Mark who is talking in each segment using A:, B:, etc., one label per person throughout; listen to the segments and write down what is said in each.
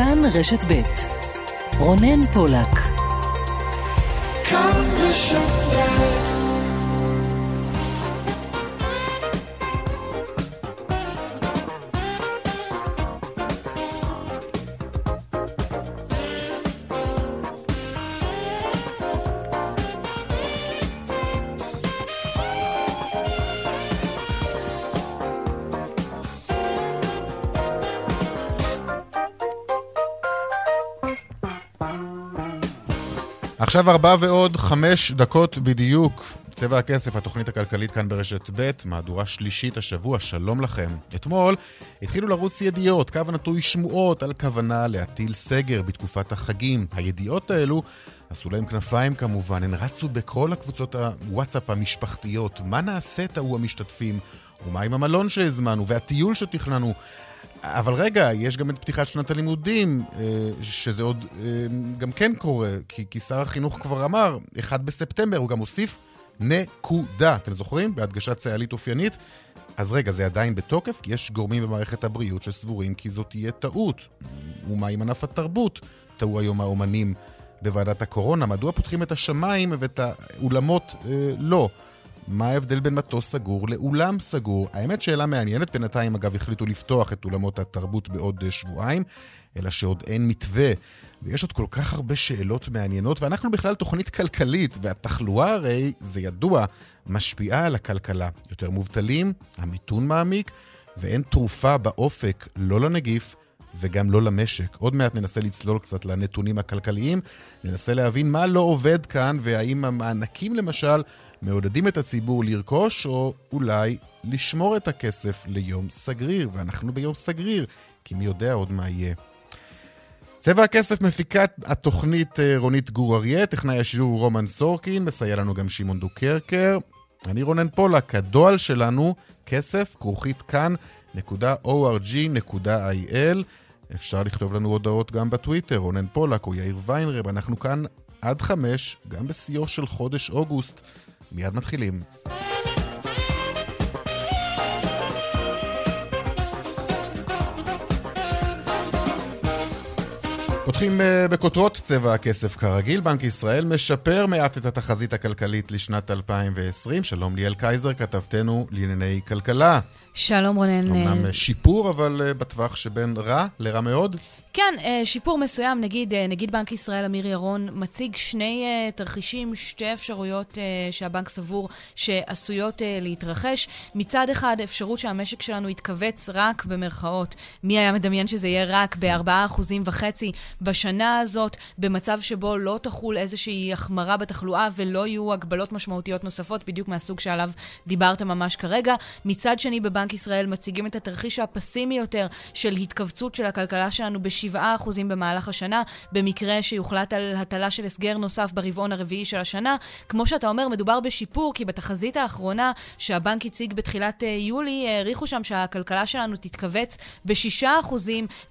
A: כאן רשת ב' רונן פולק. כאן רשת
B: עכשיו ארבע ועוד חמש דקות בדיוק. צבע הכסף, התוכנית הכלכלית כאן ברשת ב', מהדורה שלישית השבוע, שלום לכם. אתמול התחילו לרוץ ידיעות, קו הנטוי שמועות על כוונה להטיל סגר בתקופת החגים. הידיעות האלו עשו להם כנפיים כמובן, הן רצו בכל הקבוצות הוואטסאפ המשפחתיות. מה נעשה, טעו המשתתפים? ומה עם המלון שהזמנו והטיול שתכננו? אבל רגע, יש גם את פתיחת שנת הלימודים, אה, שזה עוד אה, גם כן קורה, כי, כי שר החינוך כבר אמר, 1 בספטמבר, הוא גם הוסיף נקודה. אתם זוכרים? בהדגשת צה"לית אופיינית. אז רגע, זה עדיין בתוקף? כי יש גורמים במערכת הבריאות שסבורים כי זאת תהיה טעות. ומה עם ענף התרבות? טעו היום האומנים בוועדת הקורונה. מדוע פותחים את השמיים ואת האולמות אה, לא? מה ההבדל בין מטוס סגור לאולם סגור? האמת שאלה מעניינת, בינתיים אגב החליטו לפתוח את אולמות התרבות בעוד אה, שבועיים, אלא שעוד אין מתווה. ויש עוד כל כך הרבה שאלות מעניינות, ואנחנו בכלל תוכנית כלכלית, והתחלואה הרי, זה ידוע, משפיעה על הכלכלה. יותר מובטלים, המיתון מעמיק, ואין תרופה באופק, לא לנגיף וגם לא למשק. עוד מעט ננסה לצלול קצת לנתונים הכלכליים, ננסה להבין מה לא עובד כאן, והאם המענקים למשל מעודדים את הציבור לרכוש, או אולי לשמור את הכסף ליום סגריר. ואנחנו ביום סגריר, כי מי יודע עוד מה יהיה. צבע הכסף מפיקת התוכנית אה, רונית גור אריה, טכנאי השיעור רומן סורקין, מסייע לנו גם שמעון דוקרקר. אני רונן פולק, הדואל שלנו, כסף, כרוכית כאן.org.il. אפשר לכתוב לנו הודעות גם בטוויטר, רונן פולק או יאיר ויינרב, אנחנו כאן עד חמש, גם בשיאו של חודש אוגוסט. מיד מתחילים. פותחים אה, בכותרות צבע הכסף כרגיל. בנק ישראל משפר מעט את התחזית הכלכלית לשנת 2020. שלום ליאל קייזר, כתבתנו לענייני כלכלה.
C: שלום רונן.
B: אמנם שיפור, אבל אה, בטווח שבין רע לרע מאוד.
C: כן, אה, שיפור מסוים. נגיד, נגיד בנק ישראל אמיר ירון מציג שני תרחישים, שתי אפשרויות שהבנק סבור שעשויות להתרחש. מצד אחד, אפשרות שהמשק שלנו יתכווץ רק במרכאות. מי היה מדמיין שזה יהיה רק ב-4.5% בשנה הזאת, במצב שבו לא תחול איזושהי החמרה בתחלואה ולא יהיו הגבלות משמעותיות נוספות, בדיוק מהסוג שעליו דיברת ממש כרגע. מצד שני, בבנק ישראל מציגים את התרחיש הפסימי יותר של התכווצות של הכלכלה שלנו ב-7% במהלך השנה, במקרה שיוחלט על הטלה של הסגר נוסף ברבעון הרביעי של השנה. כמו שאתה אומר, מדובר בשיפור, כי בתחזית האחרונה שהבנק הציג בתחילת uh, יולי, העריכו שם שהכלכלה שלנו תתכווץ ב-6%,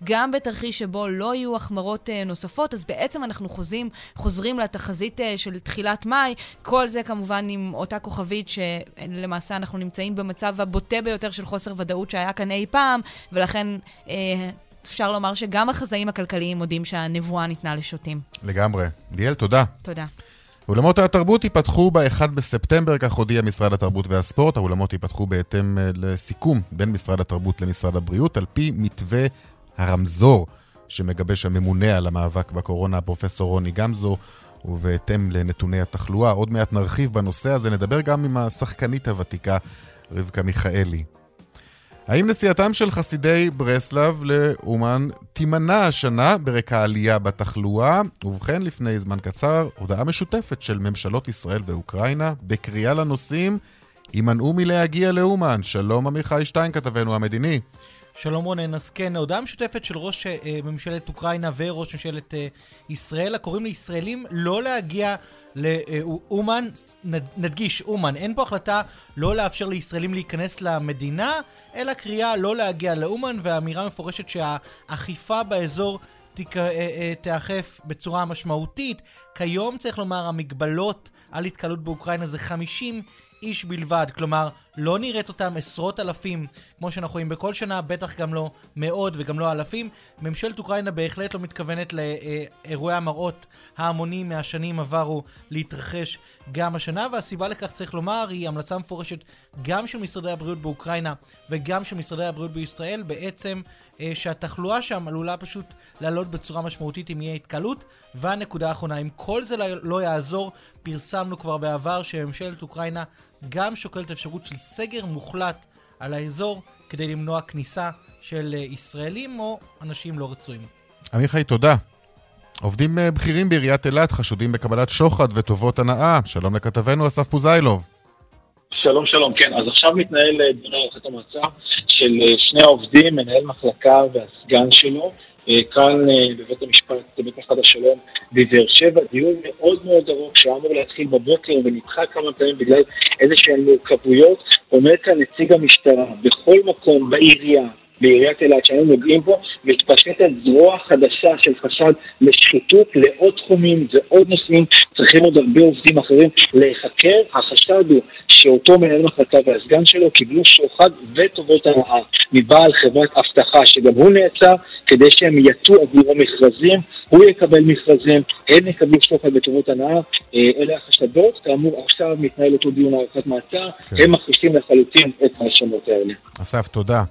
C: גם בתרחיש שבו לא יהיו החמרות uh, נוספות, אז בעצם אנחנו חוזים, חוזרים לתחזית של תחילת מאי, כל זה כמובן עם אותה כוכבית שלמעשה אנחנו נמצאים במצב הבוטה ביותר של חוסר ודאות שהיה כאן אי פעם, ולכן... אה, אפשר לומר שגם החזאים הכלכליים מודים שהנבואה ניתנה לשוטים.
B: לגמרי. ליאל, תודה.
C: תודה.
B: אולמות התרבות ייפתחו ב-1 בספטמבר, כך הודיע משרד התרבות והספורט. האולמות ייפתחו בהתאם אה, לסיכום בין משרד התרבות למשרד הבריאות, על פי מתווה הרמזור שמגבש הממונה על המאבק בקורונה, פרופ' רוני גמזו, ובהתאם לנתוני התחלואה. עוד מעט נרחיב בנושא הזה, נדבר גם עם השחקנית הוותיקה רבקה מיכאלי. האם נסיעתם של חסידי ברסלב לאומן תימנע השנה ברקע העלייה בתחלואה? ובכן, לפני זמן קצר, הודעה משותפת של ממשלות ישראל ואוקראינה בקריאה לנוסעים, הימנעו מלהגיע לאומן. שלום עמיחי שטיין, כתבנו המדיני.
D: שלום רונן, אז כן, הודעה משותפת של ראש אה, ממשלת אוקראינה וראש ממשלת אה, ישראל, הקוראים לישראלים לא להגיע לאומן, נדגיש, אומן, אין פה החלטה לא לאפשר לישראלים להיכנס למדינה, אלא קריאה לא להגיע לאומן, והאמירה מפורשת שהאכיפה באזור תיק... אה, אה, תיאכף בצורה משמעותית. כיום, צריך לומר, המגבלות על התקהלות באוקראינה זה 50 איש בלבד, כלומר, לא נראית אותם עשרות אלפים, כמו שאנחנו רואים בכל שנה, בטח גם לא מאות וגם לא אלפים. ממשלת אוקראינה בהחלט לא מתכוונת לאירועי המראות ההמונים מהשנים עברו להתרחש גם השנה, והסיבה לכך, צריך לומר, היא המלצה מפורשת גם של משרדי הבריאות באוקראינה וגם של משרדי הבריאות בישראל, בעצם אה, שהתחלואה שם עלולה פשוט לעלות בצורה משמעותית אם יהיה התקהלות. והנקודה האחרונה, אם כל זה לא, לא יעזור, פרסמנו כבר בעבר שממשלת אוקראינה גם שוקלת אפשרות של סגר מוחלט על האזור כדי למנוע כניסה של אה, ישראלים או אנשים לא רצויים.
B: עמיחי, תודה. עובדים אה, בכירים בעיריית אילת חשודים בקבלת שוחד וטובות הנאה. שלום לכתבנו אסף פוזיילוב.
E: שלום, שלום. כן, אז עכשיו מתנהל דיון הערכת המועצה של שני העובדים, מנהל מחלקה והסגן שלו, כאן בבית המשפט, בבית משפט השלום בבאר שבע, דיון מאוד מאוד ארוך שהיה אמור להתחיל בבוקר ונדחה כמה פעמים בגלל איזה שהן מורכבויות. עומד כאן נציג המשטרה בכל מקום בעירייה, בעיריית אילת שהיינו נוגעים בו, מתפשטת זרוע חדשה של חשד לשחיתות לעוד תחומים ועוד נושאים, צריכים עוד הרבה עובדים אחרים להיחקר. החשד הוא שאותו מנהל מחלקה והסגן שלו קיבלו שוחד וטובות הנאה מבעל חברת אבטחה שגם הוא נעצר כדי שהם יטו עבורו מכרזים, הוא יקבל מכרזים, הם יקבלו שוחד וטובות הנאה, אלה החשדות, כאמור עכשיו מתנהל אותו דיון הארכת מעצר, כן. הם מכחישים לחלוטין את ההאשמות האלה.
B: אסף, תודה.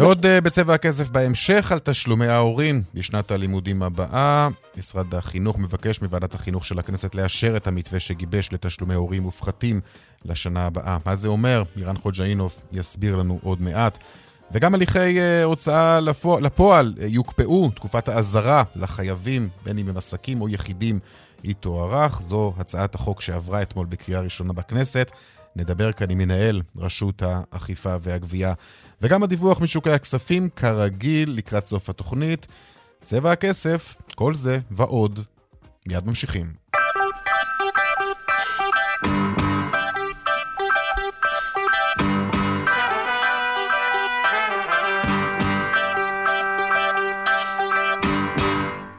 B: ועוד uh, בצבע הכסף בהמשך על תשלומי ההורים בשנת הלימודים הבאה. משרד החינוך מבקש מוועדת החינוך של הכנסת לאשר את המתווה שגיבש לתשלומי הורים מופחתים לשנה הבאה. מה זה אומר? לירן חוג'אינוב יסביר לנו עוד מעט. וגם הליכי uh, הוצאה לפועל, לפועל uh, יוקפאו, תקופת האזהרה לחייבים, בין אם הם עסקים או יחידים, היא תוארך. זו הצעת החוק שעברה אתמול בקריאה ראשונה בכנסת. נדבר כאן עם מנהל רשות האכיפה והגבייה. וגם הדיווח משוקי הכספים, כרגיל, לקראת סוף התוכנית. צבע הכסף, כל זה ועוד. מיד ממשיכים.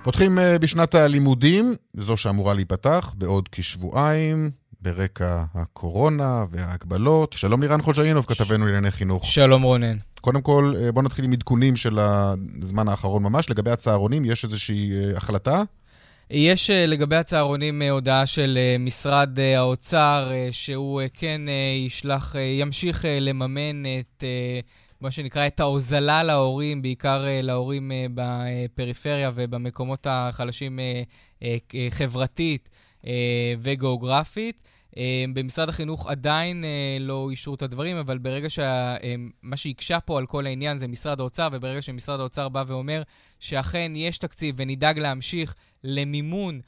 B: פותחים בשנת הלימודים, זו שאמורה להיפתח בעוד כשבועיים. ברקע הקורונה וההגבלות. שלום לירן חוג'אינוב, כתבנו לענייני חינוך.
F: שלום רונן.
B: קודם כל, בואו נתחיל עם עדכונים של הזמן האחרון ממש. לגבי הצהרונים, יש איזושהי החלטה?
F: יש לגבי הצהרונים הודעה של משרד האוצר, שהוא כן ישלח, ימשיך לממן את... מה שנקרא, את ההוזלה להורים, בעיקר להורים בפריפריה ובמקומות החלשים חברתית וגיאוגרפית. במשרד החינוך עדיין לא אישרו את הדברים, אבל ברגע שמה שהקשה פה על כל העניין זה משרד האוצר, וברגע שמשרד האוצר בא ואומר שאכן יש תקציב ונדאג להמשיך למימון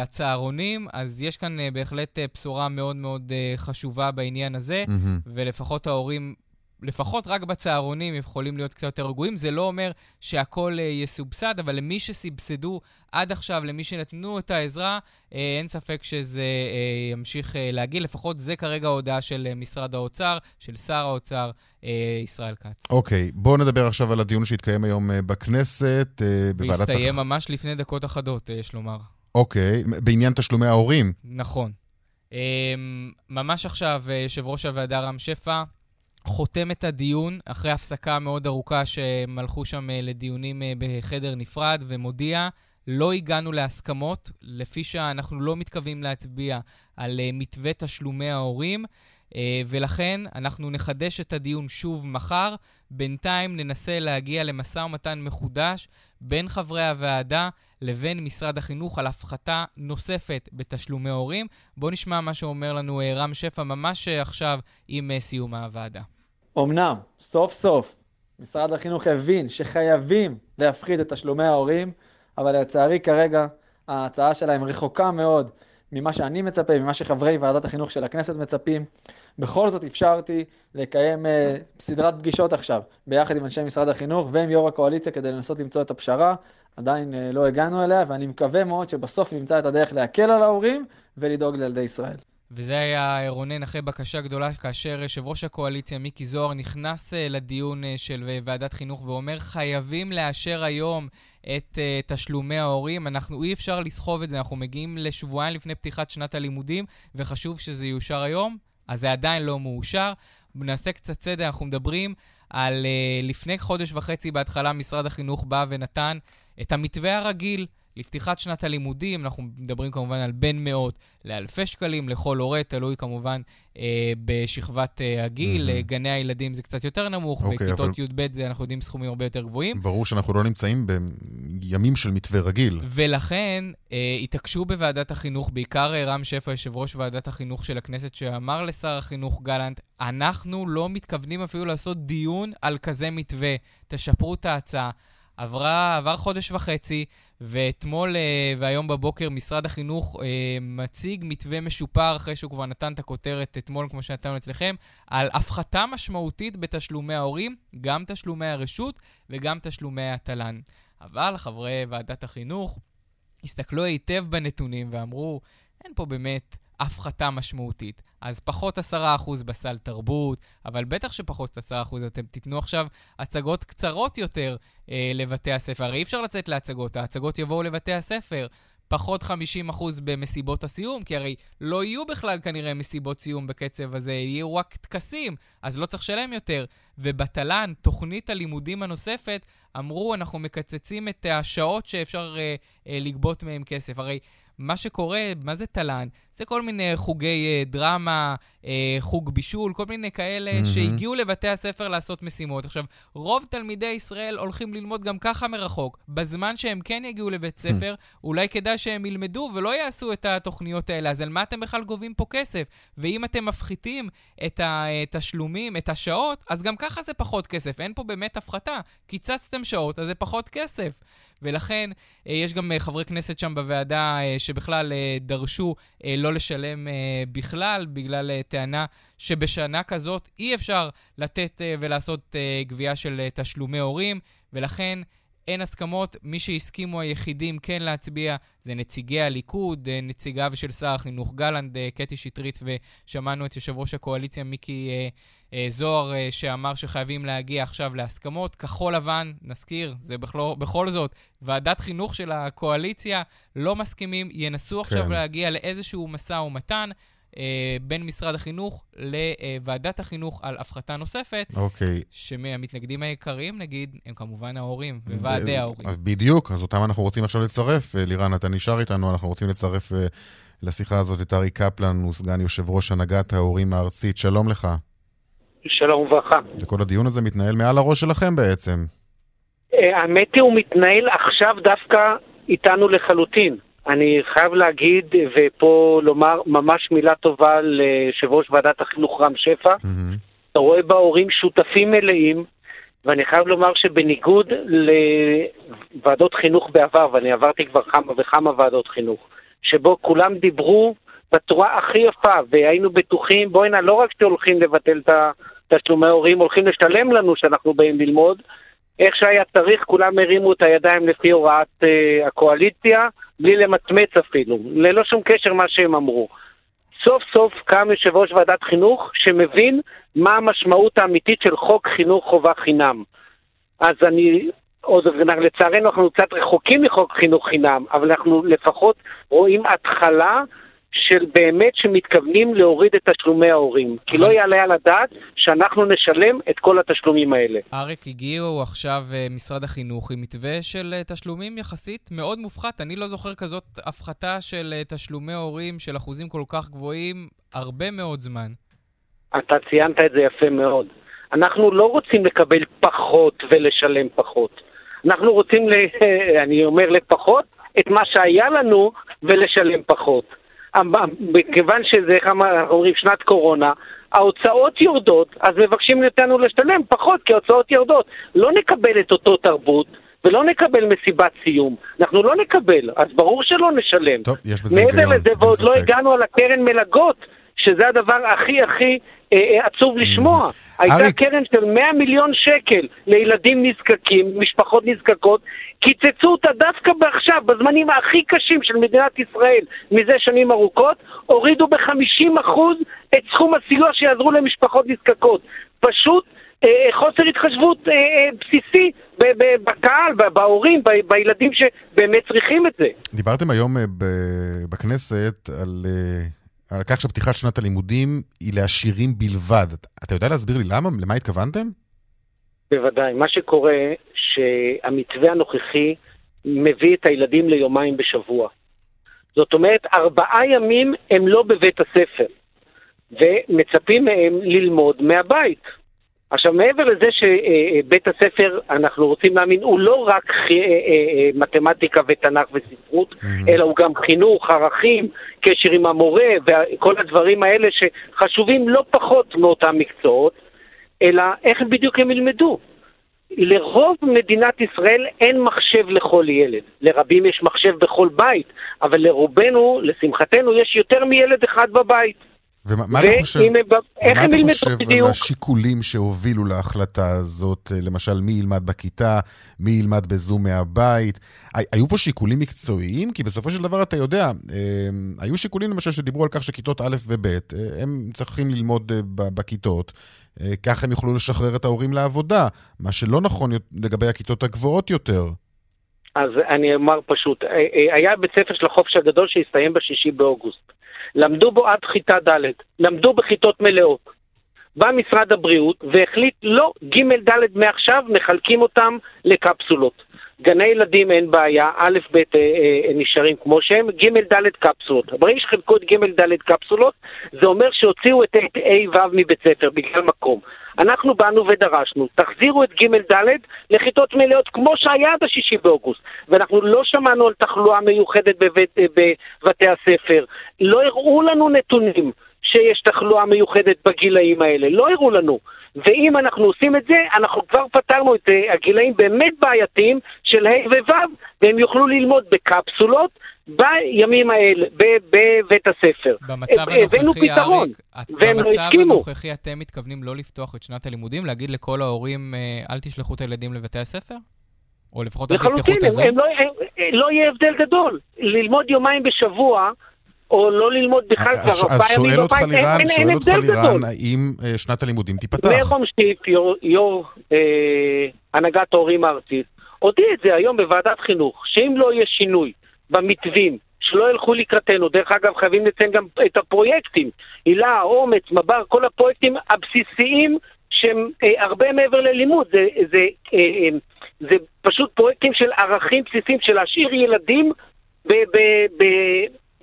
F: הצהרונים, אז יש כאן בהחלט בשורה מאוד מאוד חשובה בעניין הזה, mm-hmm. ולפחות ההורים לפחות רק בצהרונים יכולים להיות קצת יותר רגועים. זה לא אומר שהכל יסובסד, אבל למי שסבסדו עד עכשיו, למי שנתנו את העזרה, אין ספק שזה ימשיך להגיע. לפחות זה כרגע ההודעה של משרד האוצר, של שר האוצר, ישראל כץ.
B: אוקיי, okay, בואו נדבר עכשיו על הדיון שהתקיים היום בכנסת,
F: בוועדת... והסתיים הח... ממש לפני דקות אחדות, יש לומר.
B: אוקיי, okay, בעניין תשלומי ההורים.
F: נכון. ממש עכשיו, יושב ראש הוועדה רם שפע, חותם את הדיון אחרי הפסקה מאוד ארוכה שהם הלכו שם לדיונים בחדר נפרד ומודיע, לא הגענו להסכמות, לפי שאנחנו לא מתכוונים להצביע על מתווה תשלומי ההורים, ולכן אנחנו נחדש את הדיון שוב מחר. בינתיים ננסה להגיע למשא ומתן מחודש בין חברי הוועדה לבין משרד החינוך על הפחתה נוספת בתשלומי הורים. בואו נשמע מה שאומר לנו רם שפע ממש עכשיו עם סיום הוועדה.
G: אמנם, סוף סוף, משרד החינוך הבין שחייבים להפחית את תשלומי ההורים, אבל לצערי כרגע ההצעה שלהם רחוקה מאוד ממה שאני מצפה, ממה שחברי ועדת החינוך של הכנסת מצפים. בכל זאת אפשרתי לקיים uh, סדרת פגישות עכשיו, ביחד עם אנשי משרד החינוך ועם יו"ר הקואליציה כדי לנסות למצוא את הפשרה. עדיין uh, לא הגענו אליה, ואני מקווה מאוד שבסוף נמצא את הדרך להקל על ההורים ולדאוג לילדי ישראל.
F: וזה היה רונן אחרי בקשה גדולה, כאשר יושב ראש הקואליציה מיקי זוהר נכנס לדיון של ועדת חינוך ואומר, חייבים לאשר היום את uh, תשלומי ההורים. אנחנו, אי אפשר לסחוב את זה, אנחנו מגיעים לשבועיים לפני פתיחת שנת הלימודים, וחשוב שזה יאושר היום. אז זה עדיין לא מאושר. נעשה קצת סדר, אנחנו מדברים על uh, לפני חודש וחצי בהתחלה משרד החינוך בא ונתן את המתווה הרגיל. לפתיחת שנת הלימודים, אנחנו מדברים כמובן על בין מאות לאלפי שקלים לכל הורה, תלוי כמובן אה, בשכבת אה, הגיל. Mm-hmm. גני הילדים זה קצת יותר נמוך, okay, אוקיי, בכיתות אבל... י"ב זה אנחנו יודעים סכומים הרבה יותר גבוהים.
B: ברור שאנחנו לא נמצאים בימים של מתווה רגיל.
F: ולכן אה, התעקשו בוועדת החינוך, בעיקר רם שפע, יושב ראש ועדת החינוך של הכנסת, שאמר לשר החינוך גלנט, אנחנו לא מתכוונים אפילו לעשות דיון על כזה מתווה, תשפרו את ההצעה. עברה, עבר חודש וחצי, ואתמול uh, והיום בבוקר משרד החינוך uh, מציג מתווה משופר, אחרי שהוא כבר נתן את הכותרת אתמול, כמו שנתנו אצלכם, על הפחתה משמעותית בתשלומי ההורים, גם תשלומי הרשות וגם תשלומי התל"ן. אבל חברי ועדת החינוך הסתכלו היטב בנתונים ואמרו, אין פה באמת הפחתה משמעותית. אז פחות 10% בסל תרבות, אבל בטח שפחות 10% אתם תיתנו עכשיו הצגות קצרות יותר אה, לבתי הספר. הרי אי אפשר לצאת להצגות, ההצגות יבואו לבתי הספר. פחות 50% במסיבות הסיום, כי הרי לא יהיו בכלל כנראה מסיבות סיום בקצב הזה, יהיו רק טקסים, אז לא צריך לשלם יותר. ובתל"ן, תוכנית הלימודים הנוספת, אמרו, אנחנו מקצצים את השעות שאפשר אה, אה, לגבות מהם כסף. הרי מה שקורה, מה זה תל"ן? זה כל מיני חוגי אה, דרמה, אה, חוג בישול, כל מיני כאלה mm-hmm. שהגיעו לבתי הספר לעשות משימות. עכשיו, רוב תלמידי ישראל הולכים ללמוד גם ככה מרחוק. בזמן שהם כן יגיעו לבית ספר, mm-hmm. אולי כדאי שהם ילמדו ולא יעשו את התוכניות האלה. אז על מה אתם בכלל גובים פה כסף? ואם אתם מפחיתים את התשלומים, את השעות, אז גם ככה זה פחות כסף. אין פה באמת הפחתה. קיצצתם שעות, אז זה פחות כסף. ולכן אה, יש גם חברי כנסת שם בוועדה שבכלל דרשו לא לשלם uh, בכלל, בגלל uh, טענה שבשנה כזאת אי אפשר לתת uh, ולעשות uh, גבייה של uh, תשלומי הורים, ולכן אין הסכמות. מי שהסכימו היחידים כן להצביע זה נציגי הליכוד, uh, נציגיו של שר החינוך גלנט, uh, קטי שטרית, ושמענו את יושב ראש הקואליציה מיקי uh, uh, זוהר, uh, שאמר שחייבים להגיע עכשיו להסכמות. כחול לבן, נזכיר, זה בכל, בכל זאת ועדת חינוך של הקואליציה, לא מסכימים, ינסו עכשיו כן. להגיע לאיזשהו משא ומתן. אה, בין משרד החינוך לוועדת החינוך על הפחתה נוספת.
B: אוקיי.
F: שמהמתנגדים העיקריים, נגיד, הם כמובן ההורים וועדי ההורים.
B: בדיוק, אז אותם אנחנו רוצים עכשיו לצרף. אה, לירן, אתה נשאר איתנו, אנחנו רוצים לצרף אה, לשיחה הזאת את ארי קפלן, הוא סגן יושב ראש הנהגת ההורים הארצית. שלום לך.
H: שלום וברכה.
B: וכל הדיון הזה מתנהל מעל הראש שלכם בעצם.
H: האמת היא, הוא מתנהל עכשיו דווקא איתנו לחלוטין. אני חייב להגיד, ופה לומר ממש מילה טובה ליושב ראש ועדת החינוך רם שפע. Mm-hmm. אתה רואה בהורים שותפים מלאים, ואני חייב לומר שבניגוד לוועדות חינוך בעבר, ואני עברתי כבר כמה וכמה ועדות חינוך, שבו כולם דיברו בצורה הכי יפה, והיינו בטוחים, בואי נא, לא רק שהולכים לבטל את תשלומי ההורים, הולכים לשלם לנו שאנחנו באים ללמוד, איך שהיה צריך, כולם הרימו את הידיים לפי הוראת uh, הקואליציה, בלי למצמץ אפילו, ללא שום קשר מה שהם אמרו. סוף סוף קם יושב ראש ועדת חינוך שמבין מה המשמעות האמיתית של חוק חינוך חובה חינם. אז אני, עוד לצערנו אנחנו קצת רחוקים מחוק חינוך חינם, אבל אנחנו לפחות רואים התחלה של באמת שמתכוונים להוריד את תשלומי ההורים. כי לא יעלה על הדעת שאנחנו נשלם את כל התשלומים האלה.
F: אריק, הגיעו עכשיו אה, משרד החינוך עם מתווה של אה, תשלומים יחסית מאוד מופחת. אני לא זוכר כזאת הפחתה של אה, תשלומי הורים של אחוזים כל כך גבוהים הרבה מאוד זמן.
H: אתה ציינת את זה יפה מאוד. אנחנו לא רוצים לקבל פחות ולשלם פחות. אנחנו רוצים, ל... אני אומר לפחות, את מה שהיה לנו ולשלם פחות. מכיוון שזה, איך אומרים, שנת קורונה, ההוצאות יורדות, אז מבקשים מאיתנו לשלם פחות, כי ההוצאות יורדות. לא נקבל את אותו תרבות. ולא נקבל מסיבת סיום. אנחנו לא נקבל, אז ברור שלא נשלם.
B: טוב, יש בזה היגיון,
H: מעבר לזה, ועוד לא הגענו על הקרן מלגות, שזה הדבר הכי הכי עצוב לשמוע. הייתה אריק... קרן של 100 מיליון שקל לילדים נזקקים, משפחות נזקקות, קיצצו אותה דווקא בעכשיו, בזמנים הכי קשים של מדינת ישראל מזה שנים ארוכות, הורידו ב-50% את סכום הסיוע שיעזרו למשפחות נזקקות. פשוט אה, אה חוסר התחשבות אה, אה, בסיסי בקהל, בהורים, בילדים שבאמת צריכים את זה.
B: דיברתם היום בכנסת על על כך שפתיחת שנת הלימודים היא לעשירים בלבד. אתה יודע להסביר לי למה? למה התכוונתם?
H: בוודאי. מה שקורה, שהמתווה הנוכחי מביא את הילדים ליומיים בשבוע. זאת אומרת, ארבעה ימים הם לא בבית הספר, ומצפים מהם ללמוד מהבית. עכשיו, מעבר לזה שבית הספר, אנחנו רוצים להאמין, הוא לא רק אה, אה, אה, מתמטיקה ותנ"ך וספרות, mm-hmm. אלא הוא גם חינוך, ערכים, קשר עם המורה וכל הדברים האלה שחשובים לא פחות מאותם מקצועות, אלא איך בדיוק הם ילמדו. לרוב מדינת ישראל אין מחשב לכל ילד. לרבים יש מחשב בכל בית, אבל לרובנו, לשמחתנו, יש יותר מילד אחד בבית.
B: ומה אתה חושב, הם, איך מה אתה חושב בדיוק? על השיקולים שהובילו להחלטה הזאת? למשל, מי ילמד בכיתה, מי ילמד בזום מהבית? היו פה שיקולים מקצועיים? כי בסופו של דבר, אתה יודע, אמ, היו שיקולים למשל שדיברו על כך שכיתות א' וב', אה, הם צריכים ללמוד אה, בכיתות. אה, כך הם יוכלו לשחרר את ההורים לעבודה, מה שלא נכון לגבי הכיתות הגבוהות יותר.
H: אז אני אומר פשוט, היה בית ספר של החופש הגדול שהסתיים בשישי באוגוסט. למדו בו עד כיתה ד', למדו בכיתות מלאות. בא משרד הבריאות והחליט, לא, ג' ד' מעכשיו מחלקים אותם לקפסולות. גני ילדים אין בעיה, א', ב' אה, אה, נשארים כמו שהם, ג', ד' קפסולות. ברגע שחילקו את ג', ד' קפסולות, זה אומר שהוציאו את ה', ו' מבית ספר בגלל מקום. אנחנו באנו ודרשנו, תחזירו את ג' ד' לכיתות מלאות כמו שהיה עד השישי באוגוסט. ואנחנו לא שמענו על תחלואה מיוחדת בבית, אה, בבתי הספר. לא הראו לנו נתונים שיש תחלואה מיוחדת בגילאים האלה, לא הראו לנו. ואם אנחנו עושים את זה, אנחנו כבר פתרנו את אה, הגילאים באמת בעייתיים של ה' וו', והם יוכלו ללמוד בקפסולות בימים האלה, בבית הספר.
F: במצב הנוכחי, אריק, במצב הנוכחי אתם מתכוונים לא לפתוח את שנת הלימודים? להגיד לכל ההורים, אה, אל תשלחו את הילדים לבתי הספר? או לפחות אל תפתחו את הזום?
H: לחלוטין, לא, לא יהיה הבדל גדול. ללמוד יומיים בשבוע, או לא ללמוד בכלל כבר ארבעה ימים בבית, אין, הבדל גדול. אז שואל אותך לירן,
B: האם אה, שנת הלימודים תיפתח?
H: מרום שטיף, יו"ר, יו"ר אה, הנהגת ההורים הארצית, הודיע את זה היום בוועדת חינוך, שאם לא יהיה שינוי במתווים, שלא ילכו לקראתנו, דרך אגב חייבים לציין גם את הפרויקטים, הילה, אומץ, מב"ר, כל הפרויקטים הבסיסיים שהם אה, הרבה מעבר ללימוד, זה, זה, אה, אה, זה פשוט פרויקטים של ערכים בסיסיים, של להשאיר ילדים ב, ב, ב,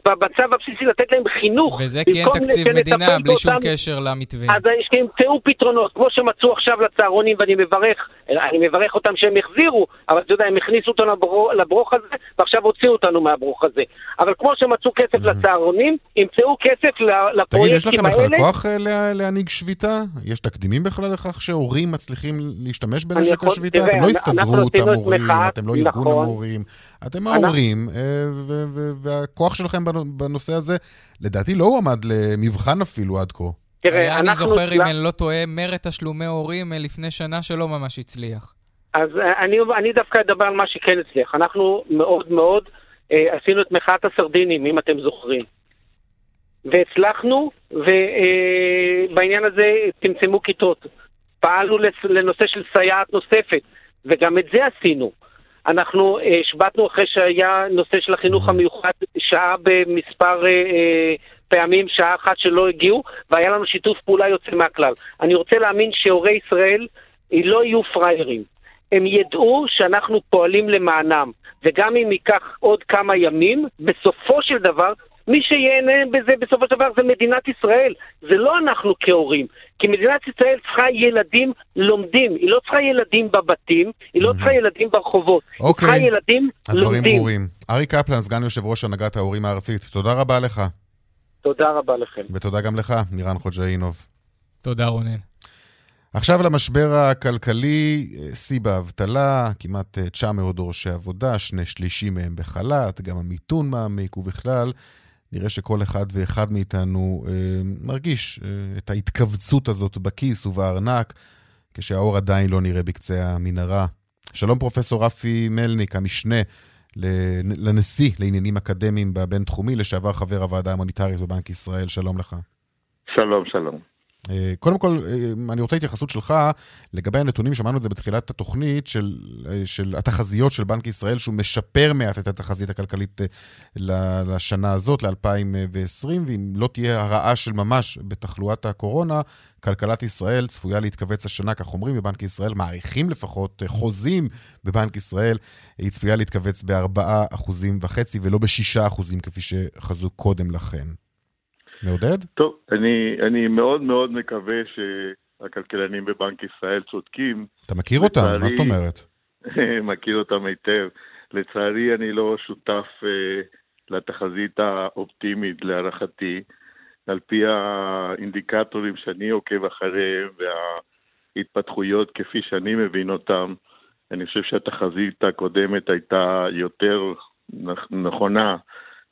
H: במצב הבסיסי לתת להם חינוך.
F: וזה כי אין תקציב מדינה, בלי שום אותם, קשר למתווה.
H: אז שימצאו פתרונות, כמו שמצאו עכשיו לצהרונים, ואני מברך, אני מברך אותם שהם החזירו, אבל אתה יודע, הם הכניסו אותנו לברוך, לברוך הזה, ועכשיו הוציאו אותנו מהברוך הזה. אבל כמו שמצאו כסף לצהרונים, ימצאו כסף לפרויקטים האלה.
B: תגיד, יש לכם בכלל כוח אה, להנהיג שביתה? יש תקדימים בכלל לכך שהורים מצליחים להשתמש בנשק השביתה? אתם לא הסתדרות המורים, אתם לא ארגון נכון. המורים, אתם ההורים, אה, והכוח שלכם בנושא הזה, לדעתי לא הועמד למבחן אפילו עד כה.
F: תראה, אני זוכר, אם אני לא טועה, מרד תשלומי הורים אה, לפני שנה שלא ממש הצליח.
H: אז אה, אני, אני דווקא אדבר על מה שכן הצליח. אנחנו מאוד מאוד אה, עשינו את מחאת הסרדינים, אם אתם זוכרים. והצלחנו, ובעניין אה, הזה צמצמו כיתות. פעלנו לנושא של סייעת נוספת, וגם את זה עשינו. אנחנו אה, השבתנו אחרי שהיה נושא של החינוך המיוחד שעה במספר אה, אה, פעמים, שעה אחת שלא הגיעו, והיה לנו שיתוף פעולה יוצא מהכלל. אני רוצה להאמין שהורי ישראל לא יהיו פראיירים. הם ידעו שאנחנו פועלים למענם, וגם אם ייקח עוד כמה ימים, בסופו של דבר מי שייהנה בזה בסופו של דבר זה מדינת ישראל, זה לא אנחנו כהורים. כי מדינת ישראל צריכה ילדים לומדים, היא לא צריכה ילדים בבתים, היא לא צריכה ילדים ברחובות, היא צריכה
B: אוקיי.
H: ילדים לומדים.
B: הדברים ברורים. ארי קפלן, סגן יושב ראש הנהגת ההורים הארצית, תודה רבה לך.
H: תודה רבה לכם.
B: ותודה גם לך, נירן חוג'אינוב.
F: תודה רונן.
B: עכשיו למשבר הכלכלי, שיא באבטלה, כמעט 900 דורשי עבודה, שני שלישים מהם בחל"ת, גם המיתון מעמיק, ובכלל, נראה שכל אחד ואחד מאיתנו אה, מרגיש אה, את ההתכווצות הזאת בכיס ובארנק, כשהאור עדיין לא נראה בקצה המנהרה. שלום פרופסור רפי מלניק, המשנה לנשיא לעניינים אקדמיים בבינתחומי, לשעבר חבר הוועדה המוניטרית בבנק ישראל, שלום לך.
I: שלום, שלום.
B: אה, קודם כל, אה, אני רוצה התייחסות שלך לגבי הנתונים, שמענו את זה בתחילת התוכנית, של, אה, של התחזיות של בנק ישראל, שהוא משפר מעט את התחזית הכלכלית לשנה הזאת, ל-2020, ואם לא תהיה הרעה של ממש בתחלואת הקורונה, כלכלת ישראל צפויה להתכווץ השנה, כך אומרים בבנק ישראל, מעריכים לפחות, חוזים בבנק ישראל, היא צפויה להתכווץ ב-4.5% ולא ב-6% כפי שחזו קודם לכן. מעודד?
I: טוב, אני, אני מאוד מאוד מקווה שהכלכלנים בבנק ישראל צודקים.
B: אתה מכיר אותם, לצערי, מה זאת אומרת?
I: מכיר אותם היטב. לצערי אני לא שותף uh, לתחזית האופטימית להערכתי. על פי האינדיקטורים שאני עוקב אחריהם וההתפתחויות כפי שאני מבין אותם, אני חושב שהתחזית הקודמת הייתה יותר נכונה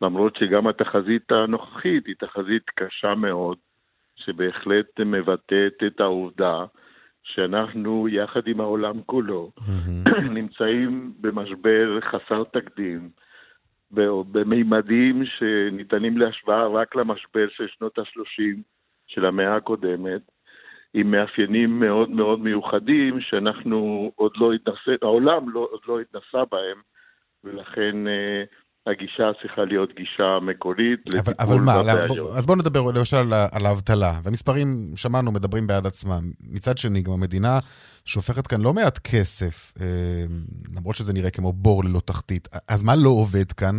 I: למרות שגם התחזית הנוכחית היא תחזית קשה מאוד, שבהחלט מבטאת את העובדה שאנחנו, יחד עם העולם כולו. נמצאים במשבר חסר תקדים, במימדים שניתנים להשוואה רק למשבר של שנות ה-30 של המאה הקודמת, עם מאפיינים מאוד מאוד מיוחדים שאנחנו עוד לא התנסה, העולם לא, עוד לא התנסה בהם, ולכן אה, הגישה צריכה להיות גישה מקורית
B: לטיפול אבל, אבל מה, בבעיות. אז בואו נדבר למשל על, האבטלה. והמספרים, שמענו, מדברים בעד עצמם. מצד שני, גם המדינה שופכת כאן לא מעט כסף, אה, למרות שזה נראה כמו בור ללא תחתית. אז מה לא עובד כאן?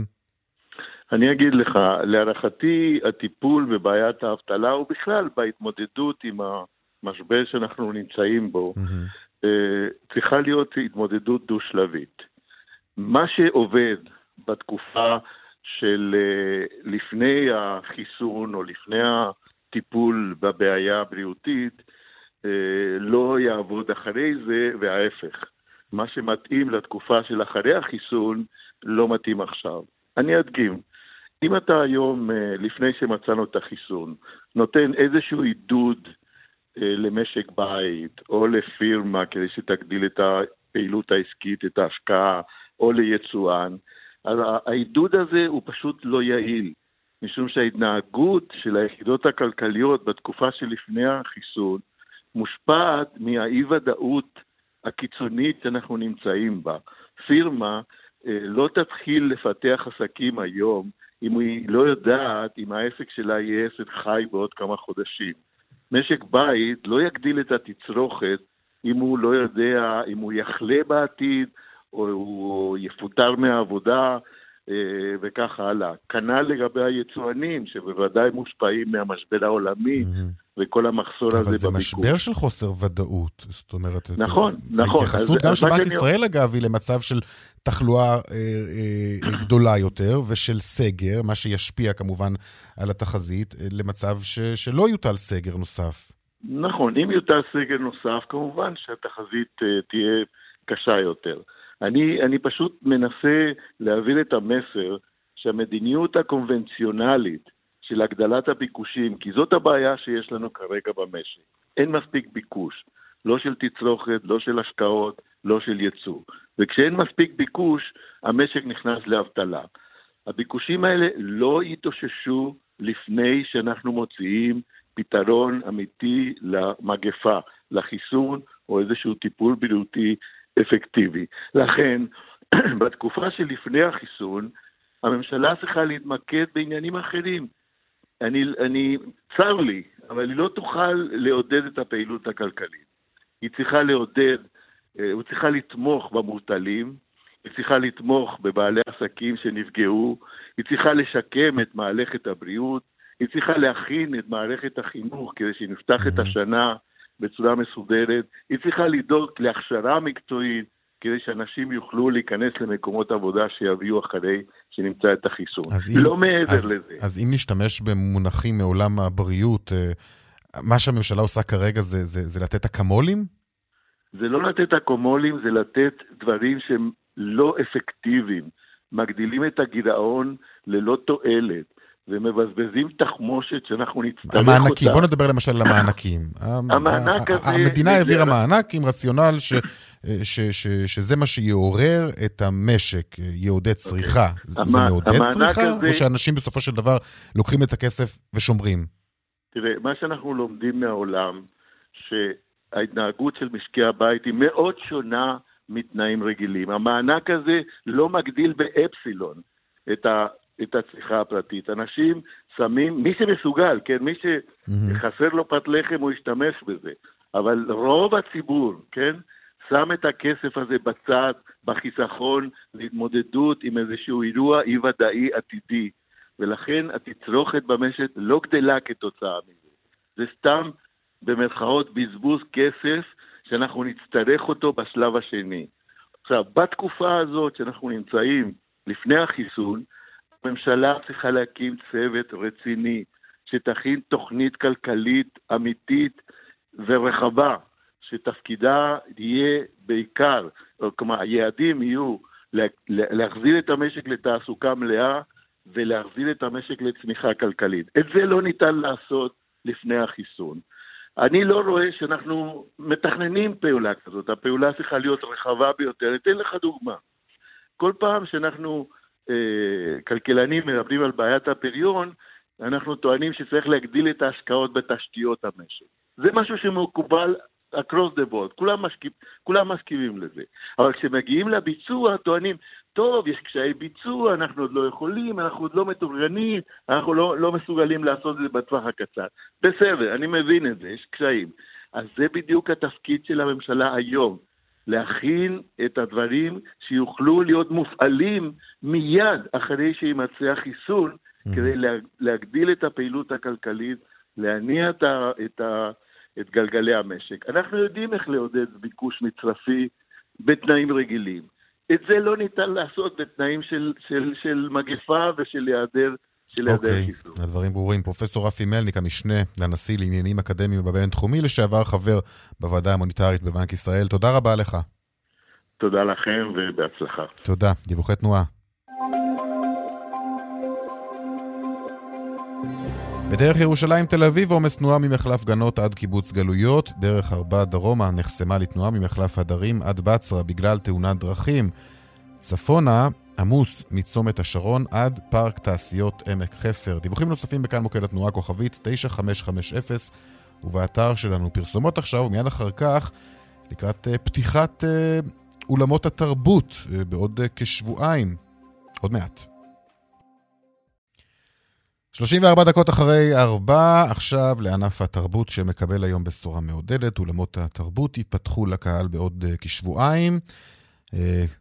I: אני אגיד לך, להערכתי הטיפול בבעיית האבטלה הוא בכלל בהתמודדות עם המשבר שאנחנו נמצאים בו, mm-hmm. צריכה להיות התמודדות דו-שלבית. מה שעובד בתקופה של אה, לפני החיסון או לפני הטיפול בבעיה הבריאותית, אה, לא יעבוד אחרי זה, וההפך. מה שמתאים לתקופה של אחרי החיסון לא מתאים עכשיו. אני אדגים. אם אתה היום, אה, לפני שמצאנו את החיסון, נותן איזשהו עידוד למשק בית או לפירמה כדי שתגדיל את הפעילות העסקית, את ההשקעה, או ליצואן, אז העידוד הזה הוא פשוט לא יעיל, משום שההתנהגות של היחידות הכלכליות בתקופה שלפני החיסון מושפעת מהאי-ודאות הקיצונית שאנחנו נמצאים בה. פירמה אה, לא תתחיל לפתח עסקים היום אם היא לא יודעת אם העסק שלה יהיה עסק חי בעוד כמה חודשים. משק בית לא יגדיל את התצרוכת אם הוא לא יודע אם הוא יחלה בעתיד או הוא יפוטר מהעבודה אה, וכך הלאה. כנ"ל לגבי היצואנים, שבוודאי מושפעים מהמשבר העולמי וכל המחסור הזה בביקור.
B: אבל זה משבר של חוסר ודאות, זאת אומרת...
I: נכון, נכון.
B: ההתייחסות גם של בנק ישראל, אגב, היא למצב של תחלואה אה, אה, גדולה יותר ושל סגר, מה שישפיע כמובן על התחזית, למצב שלא יוטל סגר נוסף.
I: נכון, אם יוטל סגר נוסף, כמובן שהתחזית תהיה קשה יותר. אני, אני פשוט מנסה להעביר את המסר שהמדיניות הקונבנציונלית של הגדלת הביקושים, כי זאת הבעיה שיש לנו כרגע במשק. אין מספיק ביקוש, לא של תצרוכת, לא של השקעות, לא של ייצוא. וכשאין מספיק ביקוש, המשק נכנס לאבטלה. הביקושים האלה לא יתאוששו לפני שאנחנו מוציאים פתרון אמיתי למגפה, לחיסון או איזשהו טיפול בריאותי אפקטיבי. לכן, בתקופה שלפני החיסון, הממשלה צריכה להתמקד בעניינים אחרים. אני, אני, צר לי, אבל היא לא תוכל לעודד את הפעילות הכלכלית. היא צריכה לעודד, היא אה, צריכה לתמוך במובטלים, היא צריכה לתמוך בבעלי עסקים שנפגעו, היא צריכה לשקם את מערכת הבריאות, היא צריכה להכין את מערכת החינוך כדי שנפתח את השנה בצורה מסודרת, היא צריכה לדאוג להכשרה מקצועית, כדי שאנשים יוכלו להיכנס למקומות עבודה שיביאו אחרי שנמצא את החיסון. לא אם, מעבר
B: אז,
I: לזה.
B: אז אם נשתמש במונחים מעולם הבריאות, אה, מה שהממשלה עושה כרגע זה, זה, זה לתת אקמולים?
I: זה לא לתת אקמולים, זה לתת דברים שהם לא אפקטיביים. מגדילים את הגירעון ללא תועלת. ומבזבזים תחמושת שאנחנו נצטרך אותה.
B: המענקים, בוא נדבר למשל על המענקים.
I: המענק הזה...
B: המדינה העבירה מענק עם רציונל ש, ש, ש, שזה מה שיעורר את המשק, יעודד צריכה. זה מעודד צריכה, הזה... או שאנשים בסופו של דבר לוקחים את הכסף ושומרים?
I: תראה, מה שאנחנו לומדים מהעולם, שההתנהגות של משקי הבית היא מאוד שונה מתנאים רגילים. המענק הזה לא מגדיל באפסילון את, ה, את הצריכה הפרטית. אנשים שמים, מי שמסוגל, כן, מי שחסר לו פת לחם הוא ישתמש בזה, אבל רוב הציבור, כן, שם את הכסף הזה בצד, בחיסכון, להתמודדות עם איזשהו אירוע אי-ודאי עתידי. ולכן התצרוכת במשק לא גדלה כתוצאה מזה. זה סתם, במרכאות, בזבוז כסף שאנחנו נצטרך אותו בשלב השני. עכשיו, בתקופה הזאת שאנחנו נמצאים לפני החיסון, הממשלה צריכה להקים צוות רציני, שתכין תוכנית כלכלית אמיתית ורחבה, שתפקידה יהיה בעיקר, כלומר, היעדים יהיו להחזיר את המשק לתעסוקה מלאה ולהחזיר את המשק לצמיחה כלכלית. את זה לא ניתן לעשות לפני החיסון. אני לא רואה שאנחנו מתכננים פעולה כזאת, הפעולה צריכה להיות רחבה ביותר. אתן לך דוגמה. כל פעם שאנחנו, כלכלנים, מדברים על בעיית הפריון, אנחנו טוענים שצריך להגדיל את ההשקעות בתשתיות המשק. זה משהו שמקובל across the board, כולם, משכיב, כולם מסכימים לזה. אבל כשמגיעים לביצוע, טוענים, טוב, יש קשיי ביצוע, אנחנו עוד לא יכולים, אנחנו עוד לא מתורגנים, אנחנו לא, לא מסוגלים לעשות את זה בטווח הקצר. בסדר, אני מבין את זה, יש קשיים. אז זה בדיוק התפקיד של הממשלה היום, להכין את הדברים שיוכלו להיות מופעלים מיד אחרי שימצא החיסון, mm-hmm. כדי להגדיל את הפעילות הכלכלית, להניע את, ה, את, ה, את גלגלי המשק. אנחנו יודעים איך לעודד ביקוש מצרפי בתנאים רגילים. את זה לא ניתן לעשות בתנאים של, של, של מגפה ושל היעדר של היעדר
B: אוקיי, חיסון. הדברים ברורים. פרופסור רפי מלניק, המשנה לנשיא לעניינים אקדמיים בבינתחומי, לשעבר חבר בוועדה המוניטרית בבנק ישראל, תודה רבה לך.
I: תודה לכם ובהצלחה.
B: תודה. דיווחי תנועה. בדרך ירושלים תל אביב עומס תנועה ממחלף גנות עד קיבוץ גלויות, דרך ארבע דרומה נחסמה לתנועה ממחלף הדרים עד בצרה בגלל תאונת דרכים. צפונה עמוס מצומת השרון עד פארק תעשיות עמק חפר. דיווחים נוספים בכאן מוקד התנועה כוכבית 9550 ובאתר שלנו פרסומות עכשיו ומיד אחר כך לקראת uh, פתיחת uh, אולמות התרבות uh, בעוד כשבועיים. עוד מעט. 34 דקות אחרי 4, עכשיו לענף התרבות שמקבל היום בשורה מעודדת. אולמות התרבות ייפתחו לקהל בעוד כשבועיים. Uh,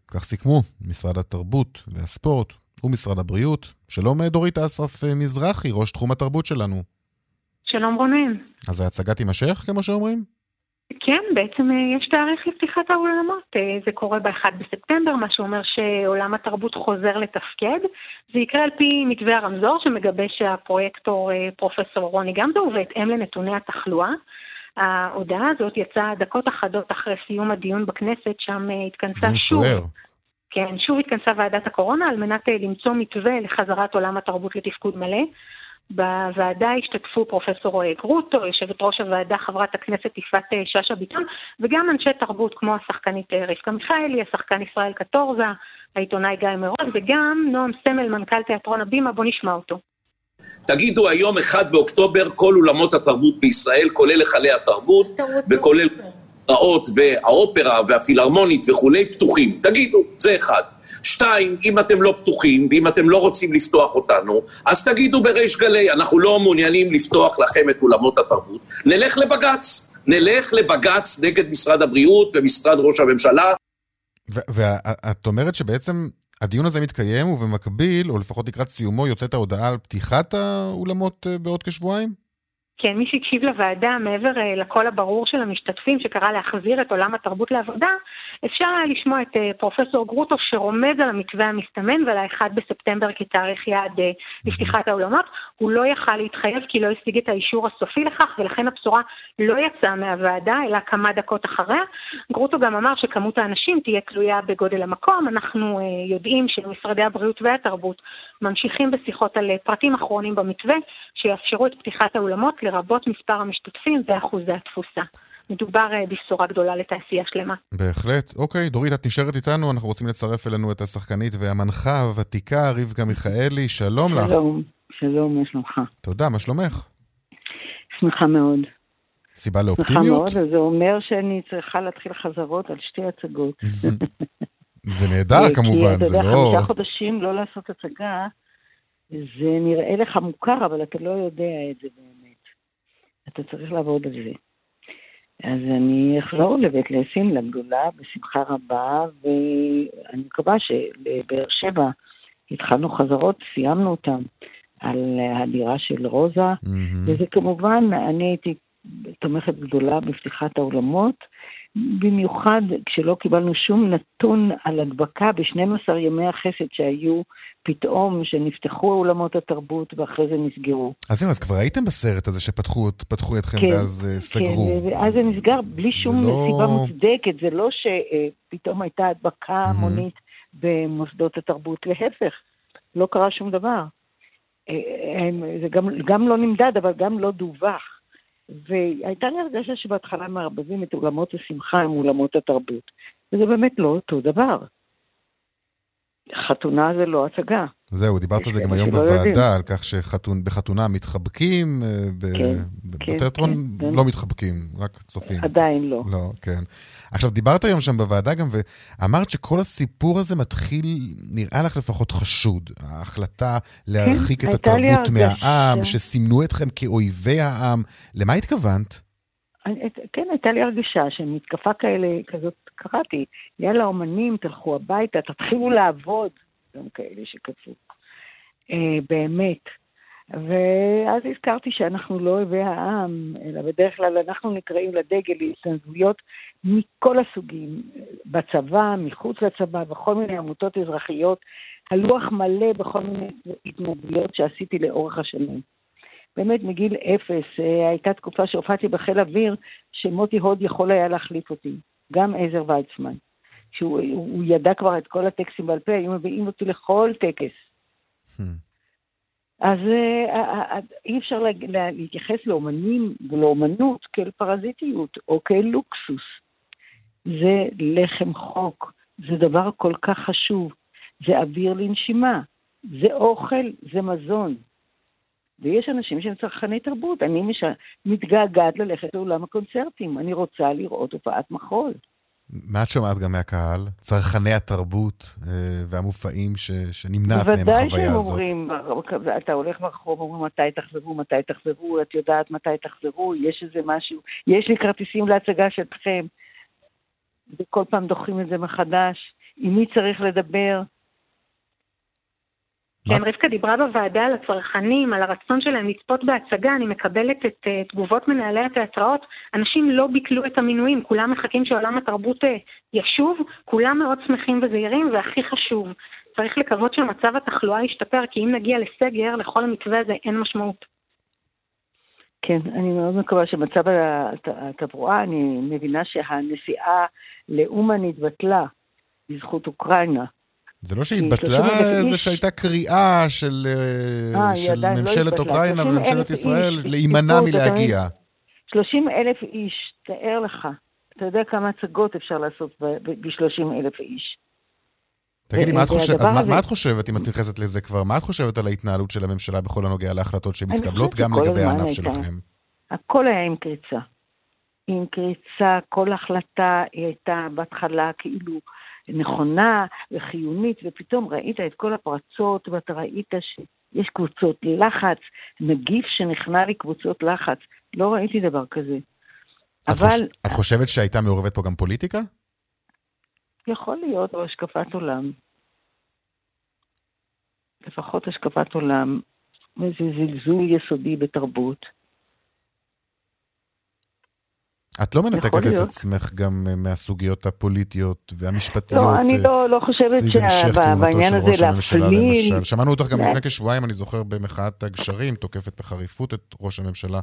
B: כך סיכמו משרד התרבות והספורט ומשרד הבריאות. שלום דורית אסרף מזרחי, ראש תחום התרבות שלנו.
J: שלום רונן.
B: אז ההצגה תימשך, כמו שאומרים?
J: כן, בעצם אה, יש תאריך לפתיחת האולמות. אה, זה קורה ב-1 בספטמבר, מה שאומר שעולם התרבות חוזר לתפקד. זה יקרה על פי מתווה הרמזור שמגבש הפרויקטור אה, פרופסור רוני גמזו, ובהתאם לנתוני התחלואה. ההודעה הזאת יצאה דקות אחדות אחרי סיום הדיון בכנסת, שם התכנסה שוב. סוער. כן, שוב התכנסה ועדת הקורונה על מנת למצוא מתווה לחזרת עולם התרבות לתפקוד מלא. בוועדה השתתפו פרופסור גרוטו, יושבת ראש הוועדה חברת הכנסת יפעת שאשא ביטון, וגם אנשי תרבות כמו השחקנית רבקה מיכאלי, השחקן ישראל קטורזה, העיתונאי גיא מירון, וגם נועם סמל, מנכ"ל תיאטרון הבימה, בואו נשמע אותו.
K: תגידו, היום 1 באוקטובר כל אולמות התרבות בישראל, כולל היכלי התרבות, וכולל רעות והאופרה והפילהרמונית וכולי, פתוחים. תגידו, זה אחד. שתיים, אם אתם לא פתוחים, ואם אתם לא רוצים לפתוח אותנו, אז תגידו בריש גלי, אנחנו לא מעוניינים לפתוח לכם את אולמות התרבות, נלך לבג"ץ. נלך לבג"ץ נגד משרד הבריאות ומשרד ראש הממשלה.
B: ואת אומרת שבעצם הדיון הזה מתקיים, ובמקביל, או לפחות לקראת סיומו, יוצאת ההודעה על פתיחת האולמות אה, בעוד כשבועיים?
J: כן, מי שהקשיב לוועדה, מעבר אה, לקול הברור של המשתתפים שקרא להחזיר את עולם התרבות לעבודה, אפשר היה לשמוע את אה, פרופסור גרוטו שרומז על המתווה המסתמן ועל ה-1 בספטמבר כתאריך יעד אה, לפתיחת האולמות. הוא לא יכל להתחייב כי לא השיג את האישור הסופי לכך, ולכן הבשורה לא יצאה מהוועדה, אלא כמה דקות אחריה. גרוטו גם אמר שכמות האנשים תהיה תלויה בגודל המקום. אנחנו יודעים שמשרדי הבריאות והתרבות ממשיכים בשיחות על פרטים אחרונים במתווה, שיאפשרו את פתיחת האולמות לרבות מספר המשתתפים ואחוזי התפוסה. מדובר אה, בשורה גדולה לתעשייה שלמה.
B: בהחלט. אוקיי, דורית, את נשארת איתנו, אנחנו רוצים לצרף אלינו את השחקנית והמנחה הוותיקה, רבקה מיכאלי, שלום לך.
L: שלום, שלום, מה שלומך?
B: תודה, מה שלומך?
L: שמחה מאוד.
B: סיבה
L: שמחה
B: לאופטימיות?
L: מאוד, וזה אומר שאני צריכה להתחיל חזרות על שתי הצגות.
B: זה נהדר כמובן,
L: כי
B: זה
L: אתה יודע,
B: לא...
L: חמישה חודשים לא לעשות הצגה, זה נראה לך מוכר, אבל אתה לא יודע את זה באמת. אתה צריך לעבוד על זה. אז אני אחזור לבית לסין, לגדולה, בשמחה רבה, ואני מקווה שלבאר שבע התחלנו חזרות, סיימנו אותן על הדירה של רוזה, וזה כמובן, אני הייתי תומכת גדולה בפתיחת האולמות, במיוחד כשלא קיבלנו שום נתון על הדבקה ב-12 ימי החסד שהיו פתאום, שנפתחו אולמות התרבות ואחרי זה נסגרו.
B: אז זהו, אז כבר הייתם בסרט הזה שפתחו פתחו אתכם
L: כן,
B: ואז אה, סגרו.
L: כן, ואז זה נסגר בלי שום
B: לא-
L: סיבה מוצדקת, זה לא שפתאום הייתה הדבקה המונית במוסדות התרבות, להפך, לא קרה שום דבר. אה, הם- זה גם, גם לא נמדד, אבל גם לא דווח. והייתה לי הרגשה שבהתחלה מערבבים את אולמות השמחה עם אולמות התרבות. וזה באמת לא אותו דבר. חתונה זה לא הצגה.
B: זהו, דיברת על זה גם היום. בוועדה, על כך שבחתונה מתחבקים, אה,
L: כן, כן,
B: בתיאטרון
L: כן.
B: לא מתחבקים, רק צופים.
L: עדיין לא.
B: לא, כן. עכשיו, דיברת היום שם בוועדה גם, ואמרת שכל הסיפור הזה מתחיל, נראה לך לפחות חשוד. ההחלטה להרחיק את התרבות. מהעם, שסימנו אתכם כאויבי העם. למה התכוונת?
L: כן, הייתה לי הרגשה שמתקפה כאלה, כזאת, קראתי, יאללה, אומנים, תלכו הביתה, תתחילו לעבוד, גם כאלה שכתבו. אה, באמת. ואז הזכרתי שאנחנו לא אויבי העם, אלא בדרך כלל אנחנו נקראים לדגל להתנדבויות מכל הסוגים, בצבא, מחוץ לצבא, בכל מיני עמותות אזרחיות, הלוח מלא בכל מיני התנדבויות שעשיתי לאורך השנים. באמת מגיל אפס, אה, הייתה תקופה שהופעתי בחיל אוויר, שמוטי הוד יכול היה להחליף אותי, גם עזר ויצמן. שהוא הוא הוא ידע כבר את כל הטקסטים בעל פה, היו מביאים אותי לכל טקס. אז אה, אה, אי אפשר לה, לה, להתייחס לאומנים ולאומנות כאל פרזיטיות או כאל לוקסוס. זה לחם חוק, זה דבר כל כך חשוב, זה אוויר לנשימה, זה אוכל, זה מזון. ויש אנשים שהם צרכני תרבות. אני מש... מתגעגעת ללכת לאולם הקונצרטים, אני רוצה לראות הופעת מחול.
B: מה את שומעת גם מהקהל? צרכני התרבות אה, והמופעים ש, שנמנעת מהם
L: בוודאי
B: החוויה
L: שהם
B: הזאת.
L: אומרים, אתה הולך ברחוב, אומרים מתי תחזרו, מתי תחזרו, את יודעת מתי תחזרו, יש איזה משהו, יש לי כרטיסים להצגה שלכם. וכל פעם דוחים את זה מחדש. עם מי צריך לדבר?
J: כן, רבקה דיברה בוועדה על הצרכנים, על הרצון שלהם לצפות בהצגה, אני מקבלת את uh, תגובות מנהלי התיאטראות, אנשים לא ביטלו את המינויים, כולם מחכים שעולם התרבות uh, ישוב, כולם מאוד שמחים וזהירים, והכי חשוב, צריך לקוות שמצב התחלואה ישתפר, כי אם נגיע לסגר, לכל המתווה הזה אין משמעות.
L: כן, אני מאוד מקווה שמצב הת- התברואה, אני מבינה שהנסיעה לאומן התבטלה בזכות אוקראינה.
B: זה לא שהתבטלה,
L: 30,000
B: זה שהייתה קריאה של, אה,
L: אה, היא
B: של
L: לא
B: ממשלת
L: התבטלה.
B: אוקראינה
L: 30,000
B: וממשלת ישראל להימנע מלהגיע.
L: 30 אלף איש, תאר לך. אתה יודע כמה הצגות אפשר לעשות ב-30 אלף איש.
B: תגידי, מה את חושבת, אז מה- מה את חושבת, אם את נכנסת לזה כבר, מה את חושבת על ההתנהלות של הממשלה בכל הנוגע להחלטות שמתקבלות גם לגבי הענף שלכם?
L: הכל היה עם קריצה. עם קריצה, כל החלטה היא הייתה בהתחלה כאילו נכונה וחיונית, ופתאום ראית את כל הפרצות, ואתה ראית שיש קבוצות לחץ, נגיף שנכנע לקבוצות לחץ. לא ראיתי דבר כזה.
B: את
L: אבל
B: חוש- את חושבת שהייתה מעורבת פה גם פוליטיקה?
L: יכול להיות, או השקפת עולם. לפחות השקפת עולם, איזה זלזול יסודי בתרבות.
B: את לא מנתקת את. עצמך גם אה, מהסוגיות הפוליטיות והמשפטיות.
L: לא, אני
B: אה,
L: לא, לא חושבת
B: המשך כהונתו
L: שבעניין הזה להפליל...
B: שמענו אותך גם לפני כשבועיים, אני זוכר, במחאת הגשרים, תוקפת בחריפות את ראש הממשלה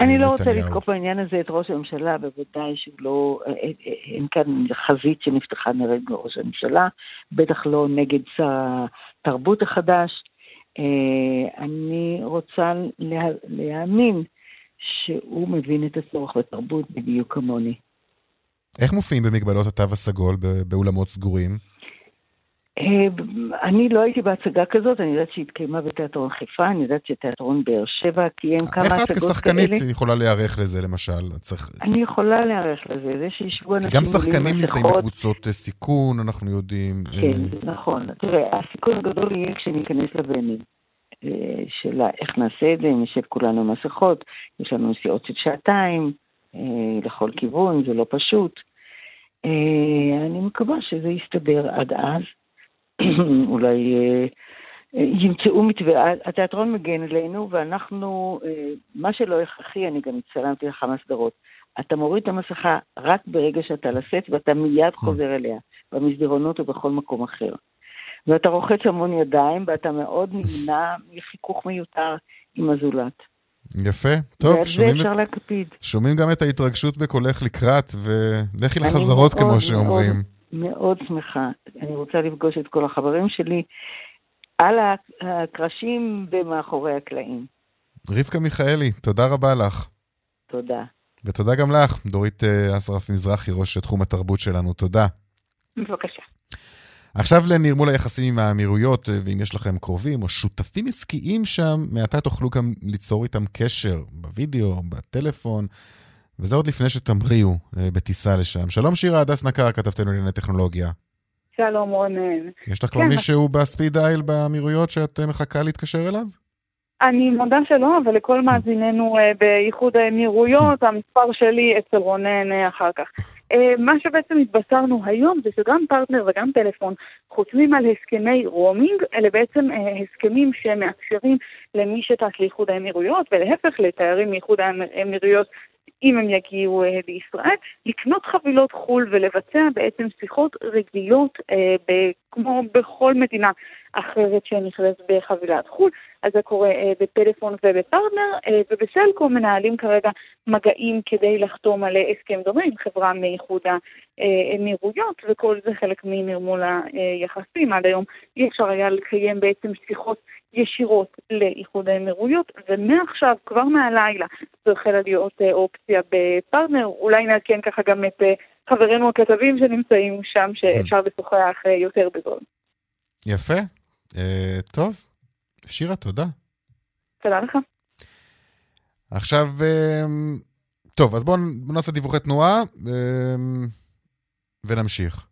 B: אה,
L: אני לא רוצה. לתקוף בעניין הזה את ראש הממשלה, בוודאי שהוא לא, אה, אה, אין כאן חזית שנפתחה נגד ראש הממשלה, בטח לא נגד שר התרבות החדש. אה, אני רוצה לה, להאמין שהוא מבין את הצורך בתרבות בדיוק כמוני.
B: איך מופיעים במגבלות התו הסגול באולמות סגורים?
L: אה, אני לא הייתי בהצגה כזאת, אני יודעת שהיא התקיימה בתיאטרון חיפה, אני יודעת שתיאטרון באר שבע קיים כמה הצגות כאלה.
B: איך את כשחקנית יכולה להיערך לזה, למשל? צריך...
L: אני יכולה להיערך לזה, זה שישבו אנשים
B: גם שחקנים נמצאים בקבוצות אה, סיכון, אנחנו יודעים.
L: כן, נכון. תראה, הסיכון הגדול יהיה כשניכנס לבנים. שאלה איך נעשה את זה, אם נשב כולנו עם מסכות, יש לנו נסיעות של שעתיים, לכל כיוון, זה לא פשוט. אני מקווה שזה יסתדר עד אז. אולי אה, ימצאו מתווה. התיאטרון מגן עלינו, ואנחנו, אה, מה שלא הכרחי, אני גם הצטלמתי לכמה סדרות. אתה מוריד את המסכה רק ברגע שאתה לסט, ואתה מיד נכון. חוזר אליה, במסדרונות או בכל מקום אחר. ואתה רוחץ המון ידיים, ואתה מאוד נמנע מחיכוך מיותר עם הזולת.
B: יפה, טוב,
L: שומעים, אפשר להקפיד.
B: שומעים גם את ההתרגשות בקולך לקראת, ולכי לחזרות, כמו שאומרים. מאוד,
L: מאוד שמחה. אני רוצה לפגוש את כל החברים שלי על הקרשים ומאחורי הקלעים.
B: רבקה מיכאלי, תודה רבה לך.
L: תודה.
B: ותודה גם לך, דורית אה, אסרף מזרחי, ראש תחום התרבות שלנו. תודה.
M: בבקשה.
B: עכשיו לנרמול היחסים עם האמירויות, אה, ואם יש לכם קרובים או שותפים עסקיים שם, מעתה תוכלו גם ליצור איתם קשר בווידאו, בטלפון. וזה עוד לפני שתמריאו אה, בטיסה לשם. שלום שירה הדס נקר, כתבתנו לענייני טכנולוגיה.
M: שלום רונן.
B: יש לך כבר כן, מישהו בספיד אייל באמירויות שאת אה, מחכה להתקשר אליו?
M: אני מודה שלא, אבל לכל מאזיננו אה, באיחוד האמירויות, המספר שלי אצל רונן אחר כך. מה שבעצם התבשרנו היום זה שגם פרטנר וגם פלאפון חותמים על הסכמי רומינג, אלה בעצם הסכמים שמאפשרים למי שטס לאיחוד האמירויות, ולהפך לתיירים מאיחוד האמירויות אם הם יגיעו אה, לישראל, לקנות חבילות חו"ל ולבצע בעצם שיחות רגילות אה, ב, כמו בכל מדינה אחרת שנכנסת בחבילת חו"ל. אז זה קורה אה, בפלאפון ובפרטנר, אה, ובסלקום מנהלים כרגע מגעים כדי לחתום על הסכם דומה עם חברה מאיחוד האמירויות, וכל זה חלק מנרמול היחסים. עד היום אי אפשר היה לקיים בעצם שיחות ישירות לאיחוד האמירויות, ומעכשיו, כבר מהלילה, זו החלה להיות אה, אופציה בפרטנר. אולי נעדכן ככה גם את אה, חברינו הכתבים שנמצאים שם, שאפשר לשוחח אה, יותר בזול.
B: יפה. אה, טוב, שירה, תודה.
M: תודה לך.
B: עכשיו, טוב, אז בואו נעשה דיווחי תנועה ונמשיך.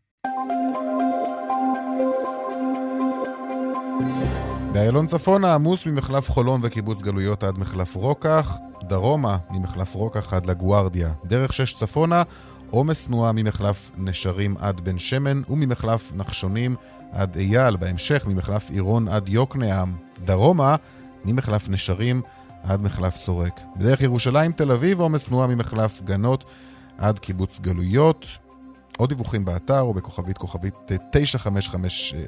B: באיילון צפונה עמוס ממחלף חולון וקיבוץ גלויות עד מחלף רוקח, דרומה ממחלף רוקח עד לגוארדיה. דרך שש צפונה, עומס תנועה ממחלף נשרים עד בן שמן וממחלף נחשונים עד אייל, בהמשך ממחלף עירון עד יוקנעם. דרומה ממחלף נשרים עד מחלף סורק. בדרך ירושלים תל אביב עומס תנועה ממחלף גנות עד קיבוץ גלויות. עוד דיווחים באתר או בכוכבית כוכבית 9550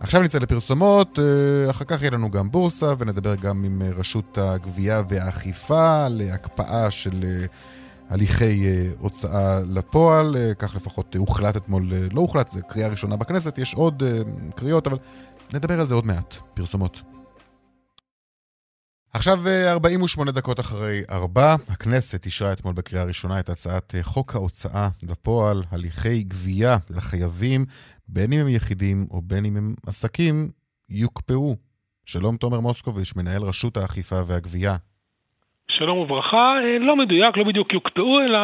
B: עכשיו נצא לפרסומות, אה, אחר כך יהיה לנו גם בורסה, ונדבר גם עם אה, רשות הגבייה והאכיפה להקפאה של אה, הליכי הוצאה לפועל. כך לפחות הוחלט אתמול, לא הוחלט, זה קריאה ראשונה בכנסת, יש עוד קריאות, אבל נדבר על זה עוד מעט. פרסומות. עכשיו 48 דקות אחרי ארבע, הכנסת אישרה אתמול בקריאה ראשונה את הצעת חוק ההוצאה לפועל, הליכי גבייה לחייבים בין אם הם יחידים או בין אם הם עסקים, יוקפאו. שלום תומר מוסקוביץ', מנהל רשות האכיפה והגבייה.
N: שלום וברכה, אה, לא מדויק, לא בדיוק יוקפאו, אלא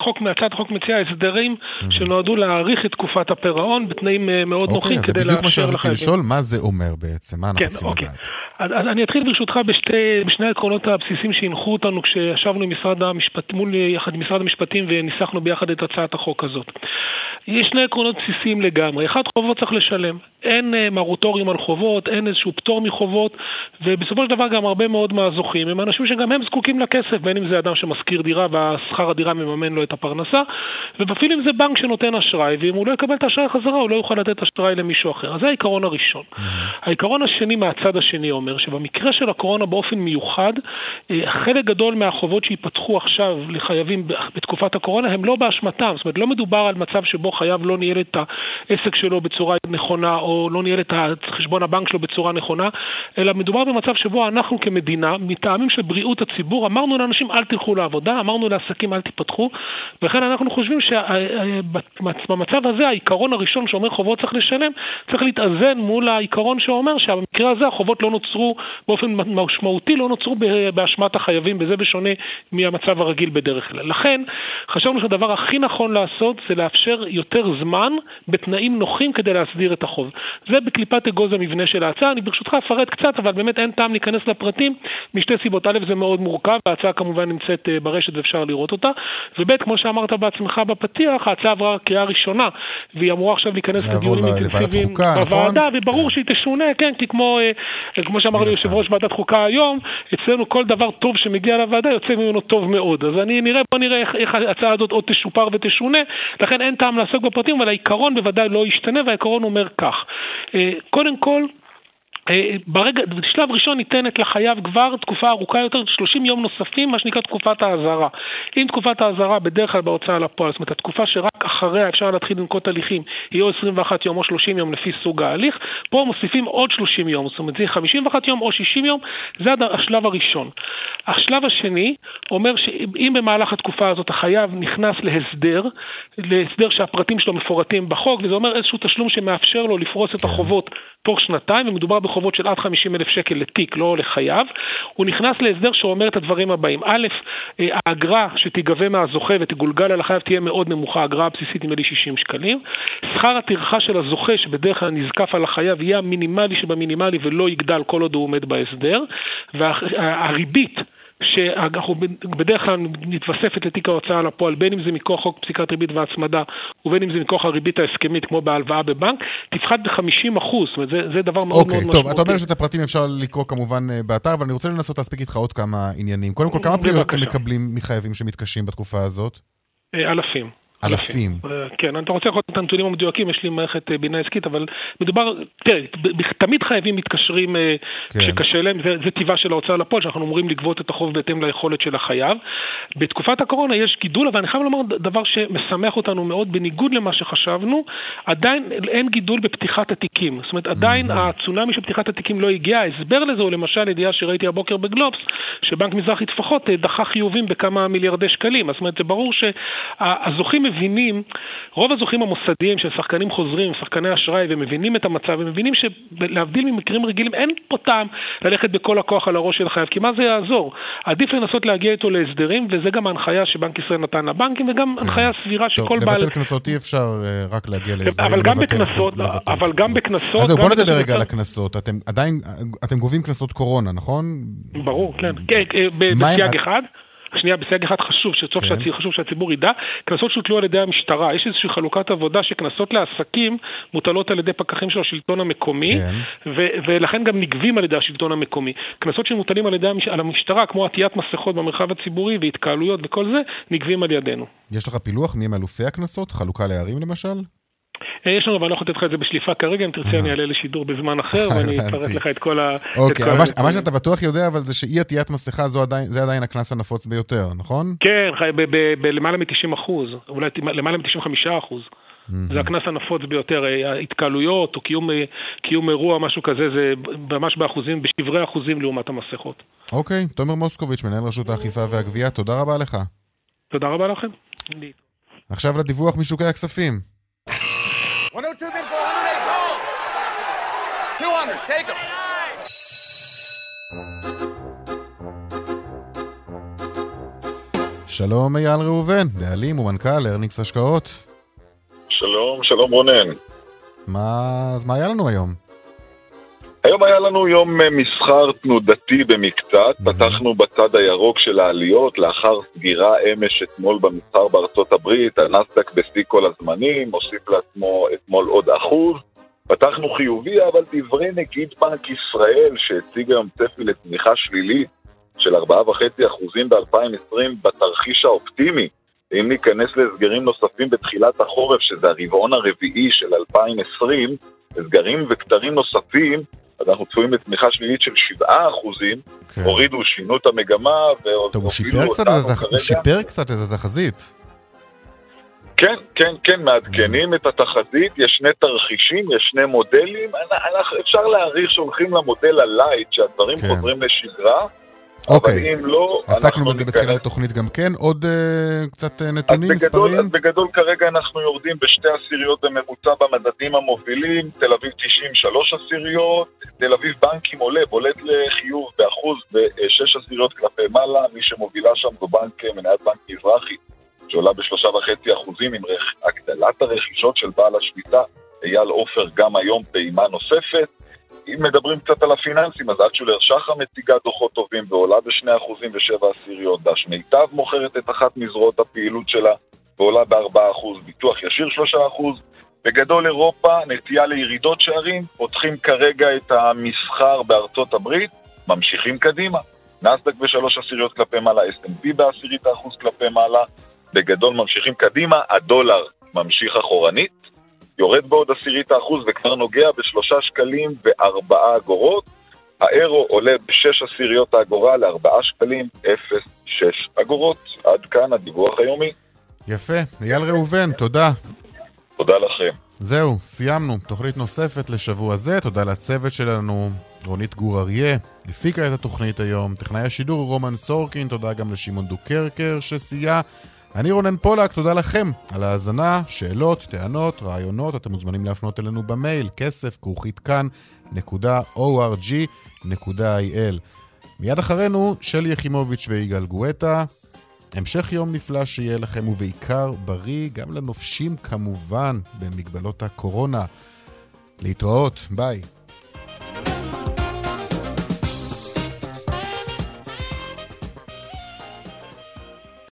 N: החוק, הצעת החוק מציעה הסדרים mm-hmm. שנועדו להאריך את תקופת הפירעון בתנאים אה, מאוד okay, נוחים
B: כדי לאפשר
N: לחייבים.
B: אוקיי, זה בדיוק מה שרציתי לשאול, מה זה אומר בעצם? מה אנחנו
N: כן,
B: צריכים
N: אוקיי.
B: לדעת?
N: אז, אז אני אתחיל ברשותך בשתי, בשני העקרונות הבסיסיים שהנחו אותנו כשישבנו עם משרד המשפט, מול יחד עם משרד המשפטים וניסחנו ביחד את הצעת החוק הזאת. יש שני עקרונות בסיסיים לגמרי. אחד, חובות צריך לשלם. אין מרוטורים על חובות, אין איזשהו פטור מחובות, ובסופו של דבר גם הרבה מאוד מהזוכים הם אנשים שגם הם זקוקים לכסף, בין אם זה אדם שמשכיר דירה והשכר הדירה מממן לו את הפרנסה, ואפילו אם זה בנק שנותן אשראי, ואם הוא לא יקבל את האשראי חזרה, הוא לא יוכל לתת אשראי למישהו אחר. אז זה העיקרון הראשון. העיקרון השני מהצד השני אומר אומר שבמקרה של הקורונה באופן מיוחד, אה, חלק גדול מהחובות שייפתחו עכשיו לחייבים בתקופת הקורונה הם לא באשמתם, זאת אומרת לא מדובר על מצב שבו חייב לא ניהל את העסק שלו בצורה נכונה או לא ניהל את חשבון הבנק שלו בצורה נכונה, אלא מדובר במצב שבו אנחנו כמדינה, מטעמים של בריאות הציבור, אמרנו לאנשים אל תלכו לעבודה, אמרנו לעסקים אל תיפתחו, ולכן אנחנו חושבים שבמצב הזה העיקרון הראשון שאומר חובות צריך לשלם, צריך להתאזן מול העיקרון שאומר שבמקרה הזה החובות לא נוצרו באופן משמעותי, לא נוצרו באשמת החייבים, וזה בשונה מהמצב הרגיל בדרך כלל. לכן חשבנו שהדבר הכי נכון לעשות זה לאפשר יותר זמן בתנאים נוחים כדי להסדיר את החוב. זה בקליפת אגוז המבנה של ההצעה. אני ברשותך אפרט קצת, אבל באמת אין טעם להיכנס לפרטים משתי סיבות. א', זה מאוד מורכב, וההצעה כמובן נמצאת אה, ברשת ואפשר לראות אותה. וב', כמו שאמרת בעצמך בפתיח, ההצעה עברה קריאה ראשונה, והיא אמורה עכשיו להיכנס לדיונים אינטנסיביים
B: נכון?
N: בוועדה, וברור שהיא תשונה, כן, כי כמו, אה, כמו שאמר לי יושב ראש ועדת חוקה היום, אצלנו כל דבר טוב שמגיע לוועדה יוצא ממנו טוב מאוד. אז אני נראה, בוא נראה איך, איך ההצעה הזאת עוד תשופר ותשונה, לכן אין טעם לעסוק בפרטים, אבל העיקרון בוודאי לא ישתנה, והעיקרון אומר כך. אה, קודם כל, ברגע, בשלב ראשון ניתנת לחייב כבר תקופה ארוכה יותר, 30 יום נוספים, מה שנקרא תקופת האזהרה. אם תקופת האזהרה בדרך כלל בהוצאה לפועל, זאת אומרת התקופה שרק אחריה אפשר להתחיל לנקוט הליכים, או 21 יום או 30 יום לפי סוג ההליך, פה מוסיפים עוד 30 יום, זאת אומרת זה 51 יום או 60 יום, זה השלב הראשון. השלב השני אומר שאם במהלך התקופה הזאת החייב נכנס להסדר, להסדר שהפרטים שלו מפורטים בחוק, וזה אומר איזשהו תשלום שמאפשר לו לפרוס את החובות תוך שנתיים, ומדובר בחובות של עד 50 אלף שקל לתיק, לא לחייב, הוא נכנס להסדר שאומר את הדברים הבאים. א', אה, האגרה שתיגבה מהזוכה ותגולגל על החייב תהיה מאוד נמוכה, האגרה הבסיסית נדמה לי 60 שקלים. שכר הטרחה של הזוכה, שבדרך כלל נזקף על החייב, יהיה המינימלי שבמינימלי ולא יגדל כל עוד הוא עומד בהסדר. והריבית... וה, שאנחנו בדרך כלל מתווספת לתיק ההוצאה לפועל, בין אם זה מכוח חוק פסיקת ריבית והצמדה, ובין אם זה מכוח הריבית ההסכמית, כמו בהלוואה בבנק, תפחת ב-50 אחוז, זאת אומרת, זה, זה דבר מאוד okay, מאוד משמעותי.
B: אוקיי, טוב, אתה אומר שאת הפרטים אפשר לקרוא כמובן אה, באתר, אבל אני רוצה לנסות להספיק איתך עוד כמה עניינים. קודם כל, כמה פניות מקבלים מחייבים שמתקשים בתקופה הזאת?
N: אה, אלפים.
B: אלפים.
N: אה, כן, אתה רוצה לראות את הנתונים המדויקים, יש לי מערכת אה, בינה עסקית, אבל מדובר, תראה, תמיד חייבים מתקשרים אה, כן. שקשה להם, זה, טבעה של ההוצאה לפועל, שאנחנו אמורים לגבות את החוב בהתאם ליכולת של החייב. בתקופת הקורונה יש גידול, אבל אני חייב לומר דבר שמשמח אותנו מאוד, בניגוד למה שחשבנו, עדיין אין גידול בפתיחת התיקים. זאת אומרת, עדיין mm-hmm. הצונאמי של פתיחת התיקים לא הגיע. ההסבר לזה הוא למשל ידיעה שראיתי הבוקר בגלובס, שבנק מזרחי טפחות דחה חיובים בכמה מיליארדי שקלים. זאת אומרת, זה ברור שהזוכים מבינים, רוב הזוכים המוסדיים של שחקנים חוזרים, שחקני אשראי, ומבינים את המצב, הם מבינים שלהבדיל ממקרים רגילים, אין פה טעם ללכת בכל הכוח על הראש של החייב, כי מה זה יעזור? עדיף לנסות להגיע איתו להסדרים, וזה גם ההנחיה שבנק ישראל נתן לבנקים, וגם כן. הנחיה סבירה שכל
B: טוב, בעל... לבטל קנסות אי אפשר אה, רק להגיע להסדרים.
N: אבל גם בקנסות, אבל גם בקנסות...
B: אז זהו, בוא נדבר רגע על הקנסות. אתם עדיין, אתם גובים קנסות קורונה, נכון?
N: ברור, כן. כן אה, בסייג אחד. שנייה, בסייג אחד חשוב, שסוף כן. שהציבור, חשוב שהציבור ידע, קנסות שהוטלו על ידי המשטרה. יש איזושהי חלוקת עבודה שקנסות לעסקים מוטלות על ידי פקחים של השלטון המקומי, כן. ו- ולכן גם נגבים על ידי השלטון המקומי. קנסות שמוטלים על ידי המש- על המשטרה, כמו עטיית מסכות במרחב הציבורי והתקהלויות וכל זה, נגבים על ידינו.
B: יש לך פילוח מי הם אלופי הקנסות? חלוקה לערים למשל?
N: יש לנו, אבל אני לא יכול לתת לך את זה בשליפה כרגע, אם תרצה אני אעלה לשידור בזמן אחר, ואני אפרט לך את כל ה...
B: אוקיי, מה שאתה בטוח יודע, אבל זה שאי עטיית מסכה זה עדיין הקנס הנפוץ ביותר, נכון?
N: כן, בלמעלה מ-90 אחוז, אולי למעלה מ-95 אחוז. זה הקנס הנפוץ ביותר, אה, התקהלויות או קיום, אה, קיום אירוע, משהו כזה, זה ממש באחוזים, בשברי אחוזים לעומת המסכות.
B: אוקיי, תומר מוסקוביץ', מנהל רשות האכיפה והגבייה, תודה רבה לך.
N: תודה רבה לכם.
B: עכשיו לדיווח משוקי הכספים.
O: 200, take them.
B: שלום אייל ראובן, בעלים ומנכ"ל ארניקס השקעות.
P: שלום, שלום רונן.
B: מה, אז מה היה לנו היום?
P: היום היה לנו יום אה, מסחר תנודתי במקצת, mm-hmm. פתחנו בצד הירוק של העליות לאחר סגירה אמש אתמול במסחר בארצות הברית, הנסדק בשיא כל הזמנים, הוסיף לעצמו אתמול עוד אחוז. פתחנו חיובי, אבל דברי נגיד בנק ישראל, שהציג היום צפי לצמיחה שלילית של 4.5% ב-2020 בתרחיש האופטימי, אם ניכנס להסגרים נוספים בתחילת החורף, שזה הרבעון הרביעי של 2020, הסגרים וכתרים נוספים, אז אנחנו צפויים לצמיחה שלילית של 7 אחוזים,
B: כן.
P: הורידו, שינו את המגמה,
B: טוב, הוא קצת. שיפר קצת את התחזית.
P: כן, כן, כן, מעדכנים את התחזית, יש שני תרחישים, יש שני מודלים, אנ- אנחנו- אפשר להעריך שהולכים למודל הלייט, שהדברים
B: כן.
P: חוזרים לשגרה,
B: אוקיי.
P: אבל אם לא,
B: עסקנו
P: אנחנו
B: בזה
P: ניכנס
B: בתחילת התוכנית גם כן. עוד אה, קצת אה,
P: אז
B: נתונים,
P: בגדול,
B: מספרים?
P: אז בגדול כרגע אנחנו יורדים בשתי עשיריות בממוצע במדדים המובילים, תל אביב 90 שלוש עשיריות, תל אביב בנקים עולה, בולט לחיוב באחוז בשש עשיריות כלפי מעלה, מי שמובילה שם זו בנק, מניית בנק מזרחי, שעולה בשלושה וחצי אחוזים עם. הגדלת הרכישות של בעל השליטה, אייל עופר גם היום פעימה נוספת. אם מדברים קצת על הפיננסים, אז אלטשולר שחר מציגה דוחות טובים ועולה בשני אחוזים ושבע עשיריות. דש מיטב מוכרת את אחת מזרועות הפעילות שלה ועולה בארבעה אחוז. ביטוח ישיר שלושה אחוז. בגדול אירופה, נטייה לירידות שערים, פותחים כרגע את המסחר בארצות הברית, ממשיכים קדימה. נסדק בשלוש עשיריות כלפי מעלה, S&P בעשירית האחוז כלפי מעלה. בגדול ממשיכים קדימה, הדולר ממשיך אחורנית. יורד בעוד עשירית האחוז וכבר נוגע בשלושה שקלים וארבעה אגורות. האירו עולה בשש עשיריות האגורה לארבעה שקלים אפס שש אגורות. עד כאן הדיווח היומי.
B: יפה. אייל ראובן, תודה.
P: תודה לכם.
B: זהו, סיימנו. תוכנית נוספת לשבוע זה. תודה לצוות שלנו, רונית גור אריה, הפיקה את התוכנית היום. טכנאי השידור רומן סורקין, תודה גם לשמעון דוקרקר שסייע. אני רונן פולק, תודה לכם על ההאזנה, שאלות, טענות, רעיונות, אתם מוזמנים להפנות אלינו במייל, כסף, כרוכית כאן.org.il. מיד אחרינו, שלי יחימוביץ' ויגאל גואטה. המשך יום נפלא שיהיה לכם, ובעיקר בריא, גם לנופשים כמובן, במגבלות הקורונה. להתראות, ביי.